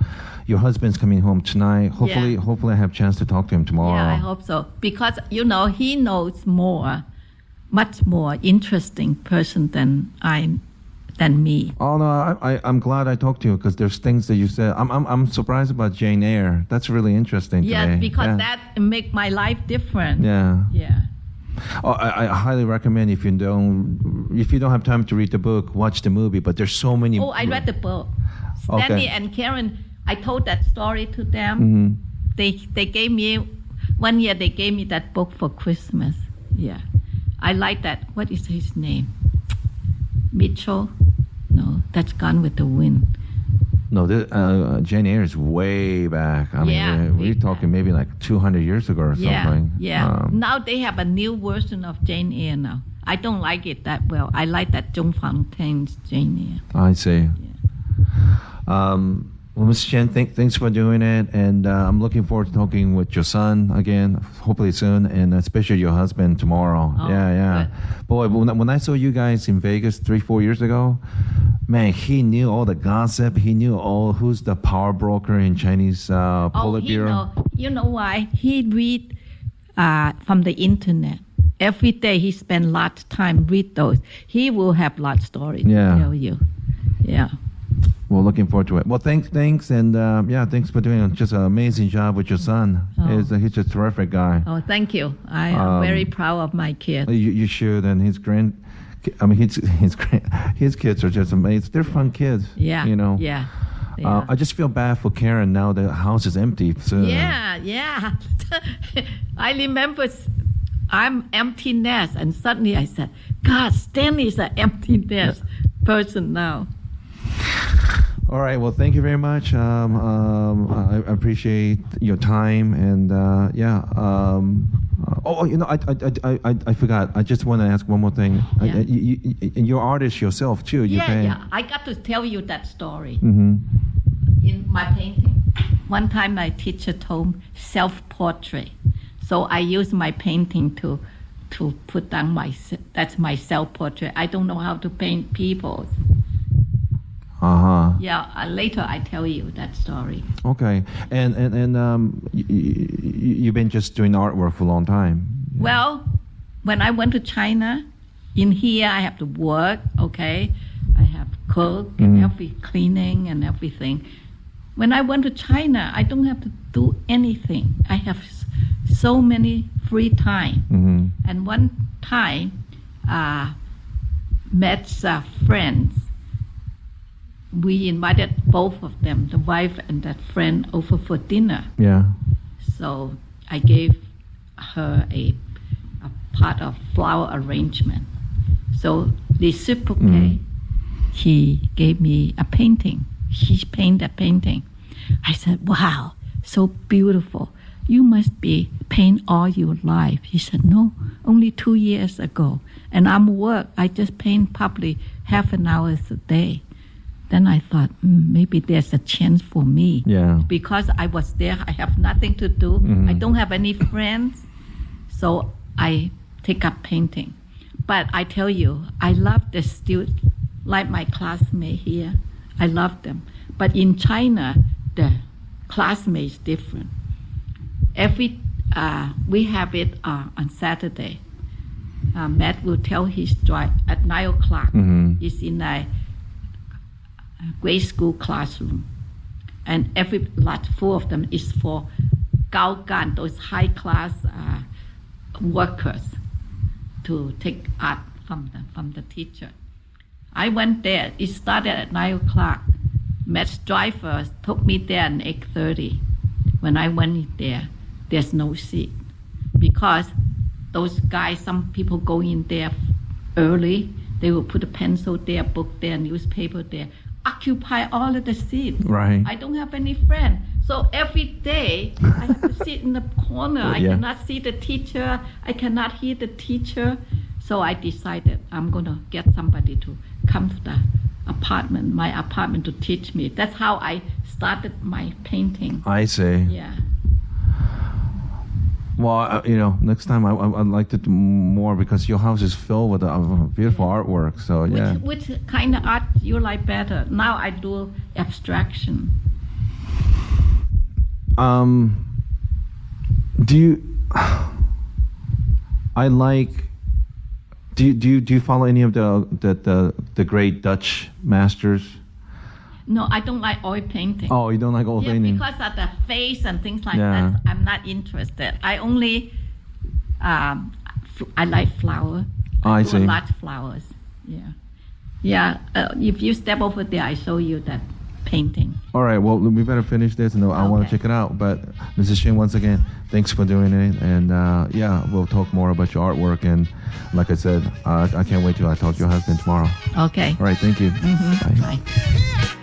your husband's coming home tonight. Hopefully, Yeah. hopefully, I have a chance to talk to him tomorrow. Yeah, I hope so. Because, you know, he knows more, much more interesting person than I, than me. Oh no, I, I I'm glad I talked to you because there's things that you said. I'm I'm I'm surprised about Jane Eyre. That's really interesting. Yes, to me. Yeah, because yeah. that make my life different. Yeah. Yeah. Oh, I, I highly recommend if you don't if you don't have time to read the book, watch the movie. But there's so many. Oh, I read the book. Okay. Stanley and Karen, I told that story to them. Mhm. They they gave me one year. They gave me that book for Christmas. Yeah, I like that. What is his name? Mitchell? No, that's Gone with the Wind. No, this, uh, Jane Eyre is way back. I mean, Yeah, we're, we're talking maybe like 200 years ago or Yeah, something. yeah. Um, now they have a new version of Jane Eyre now. I don't like it that well. I like that Joan Fontaine's Jane Eyre. I see. Um, well, Mr. Chen, thank, thanks for doing it, and uh, I'm looking forward to talking with your son again, hopefully soon, and especially your husband tomorrow. Oh, yeah, yeah. Boy, when, I- when I saw you guys in Vegas three, four years ago, man, he knew all the gossip. He knew all who's the power broker in Chinese uh, Oh, Politburo. know. You know why? He read uh, from the internet. Every day he spend lots of time read those. He will have a lot of stories Yeah. to tell you. Yeah. Well, looking forward to it. Well, thanks, thanks, and uh, yeah, thanks for doing just an amazing job with your son. Oh. He's, a, he's a terrific guy. Oh, thank you. I am Um, very proud of my kid. You, you should, and his grand. I mean, his his grand, his kids are just amazing. They're fun kids. Yeah. You know. Yeah. they Uh. I just feel bad for Karen now. The house is empty. So Yeah, yeah. *laughs* I remember I'm empty nest, and suddenly I said, God, Stanley's an empty nest person now. All right. Well, thank you very much. Um, um, I, I appreciate your time, and uh, yeah. Um, uh, oh, you know, I, I, I, I, I forgot. I just want to ask one more thing. Uh, Yeah. you, you, you, you're artist yourself too. You yeah, paint. yeah. I got to tell you that story Mm-hmm. in my painting. One time, my teacher told self-portrait, so I use my painting to to put down my that's my self-portrait. I don't know how to paint people. Uh huh. Yeah, uh, later I tell you that story. Okay. And and and um, you, you've been just doing artwork for a long time. Well, when I went to China, in here I have to work, okay? I have cook and Mhm. every cleaning and everything. When I went to China, I don't have to do anything. I have so many free time. Mm-hmm. And one time, uh, met uh, friends. We invited both of them, the wife and that friend, over for dinner. Yeah. So I gave her a, a part of flower arrangement. So reciprocate, mm. he gave me a painting. She painted a painting. I said, "Wow, so beautiful. You must be paint all your life." He said, "No, only two years ago, and I'm work. I just paint probably half an hour a day." Then I thought, mm, maybe there's a chance for me Yeah. because I was there, I have nothing to do. Mhm. I don't have any friends. So I take up painting. But I tell you, I love the students, like my classmate here. I love them. But in China, the classmates different. Every uh, we have it uh, on Saturday. Uh, Matt will tell his story at nine o'clock. Mhm. He's in a grade school classroom, and every lot four of them is for Gaogan, those high class uh, workers, to take art from the from the teacher. I went there. It started at nine o'clock. Matt's driver took me there at eight thirty. When I went there, there's no seat because those guys. Some people go in there early. They will put a pencil there, book there, newspaper there, occupy all of the seats. Right. I don't have any friend. So every day I have to *laughs* sit in the corner. I Yeah. cannot see the teacher. I cannot hear the teacher. So I decided I'm going to get somebody to come to the apartment, my apartment to teach me. That's how I started my painting. I see. Yeah. Well, uh, you know, next time I, I, I'd like to do more because your house is filled with uh, beautiful artwork. So yeah. Which, which kind of art you like better? Now I do abstraction. Um, do you? I like. Do you, do you do you follow any of the the the, the great Dutch masters? No, I don't like oil painting. Oh, you don't like old yeah, painting? because of the face and things like Yeah. that. I'm not interested. I only, um, I like flower. Oh, I do see. a lot of flowers. Yeah, yeah. Uh, if you step over there, I show you that painting. All right. Well, we better finish this, and I want to check it out. But Mrs. Shin, once again, thanks for doing it, and uh, yeah, we'll talk more about your artwork. And like I said, uh, I can't wait till I talk to your husband tomorrow. Okay. All right. Thank you. Bye. Bye.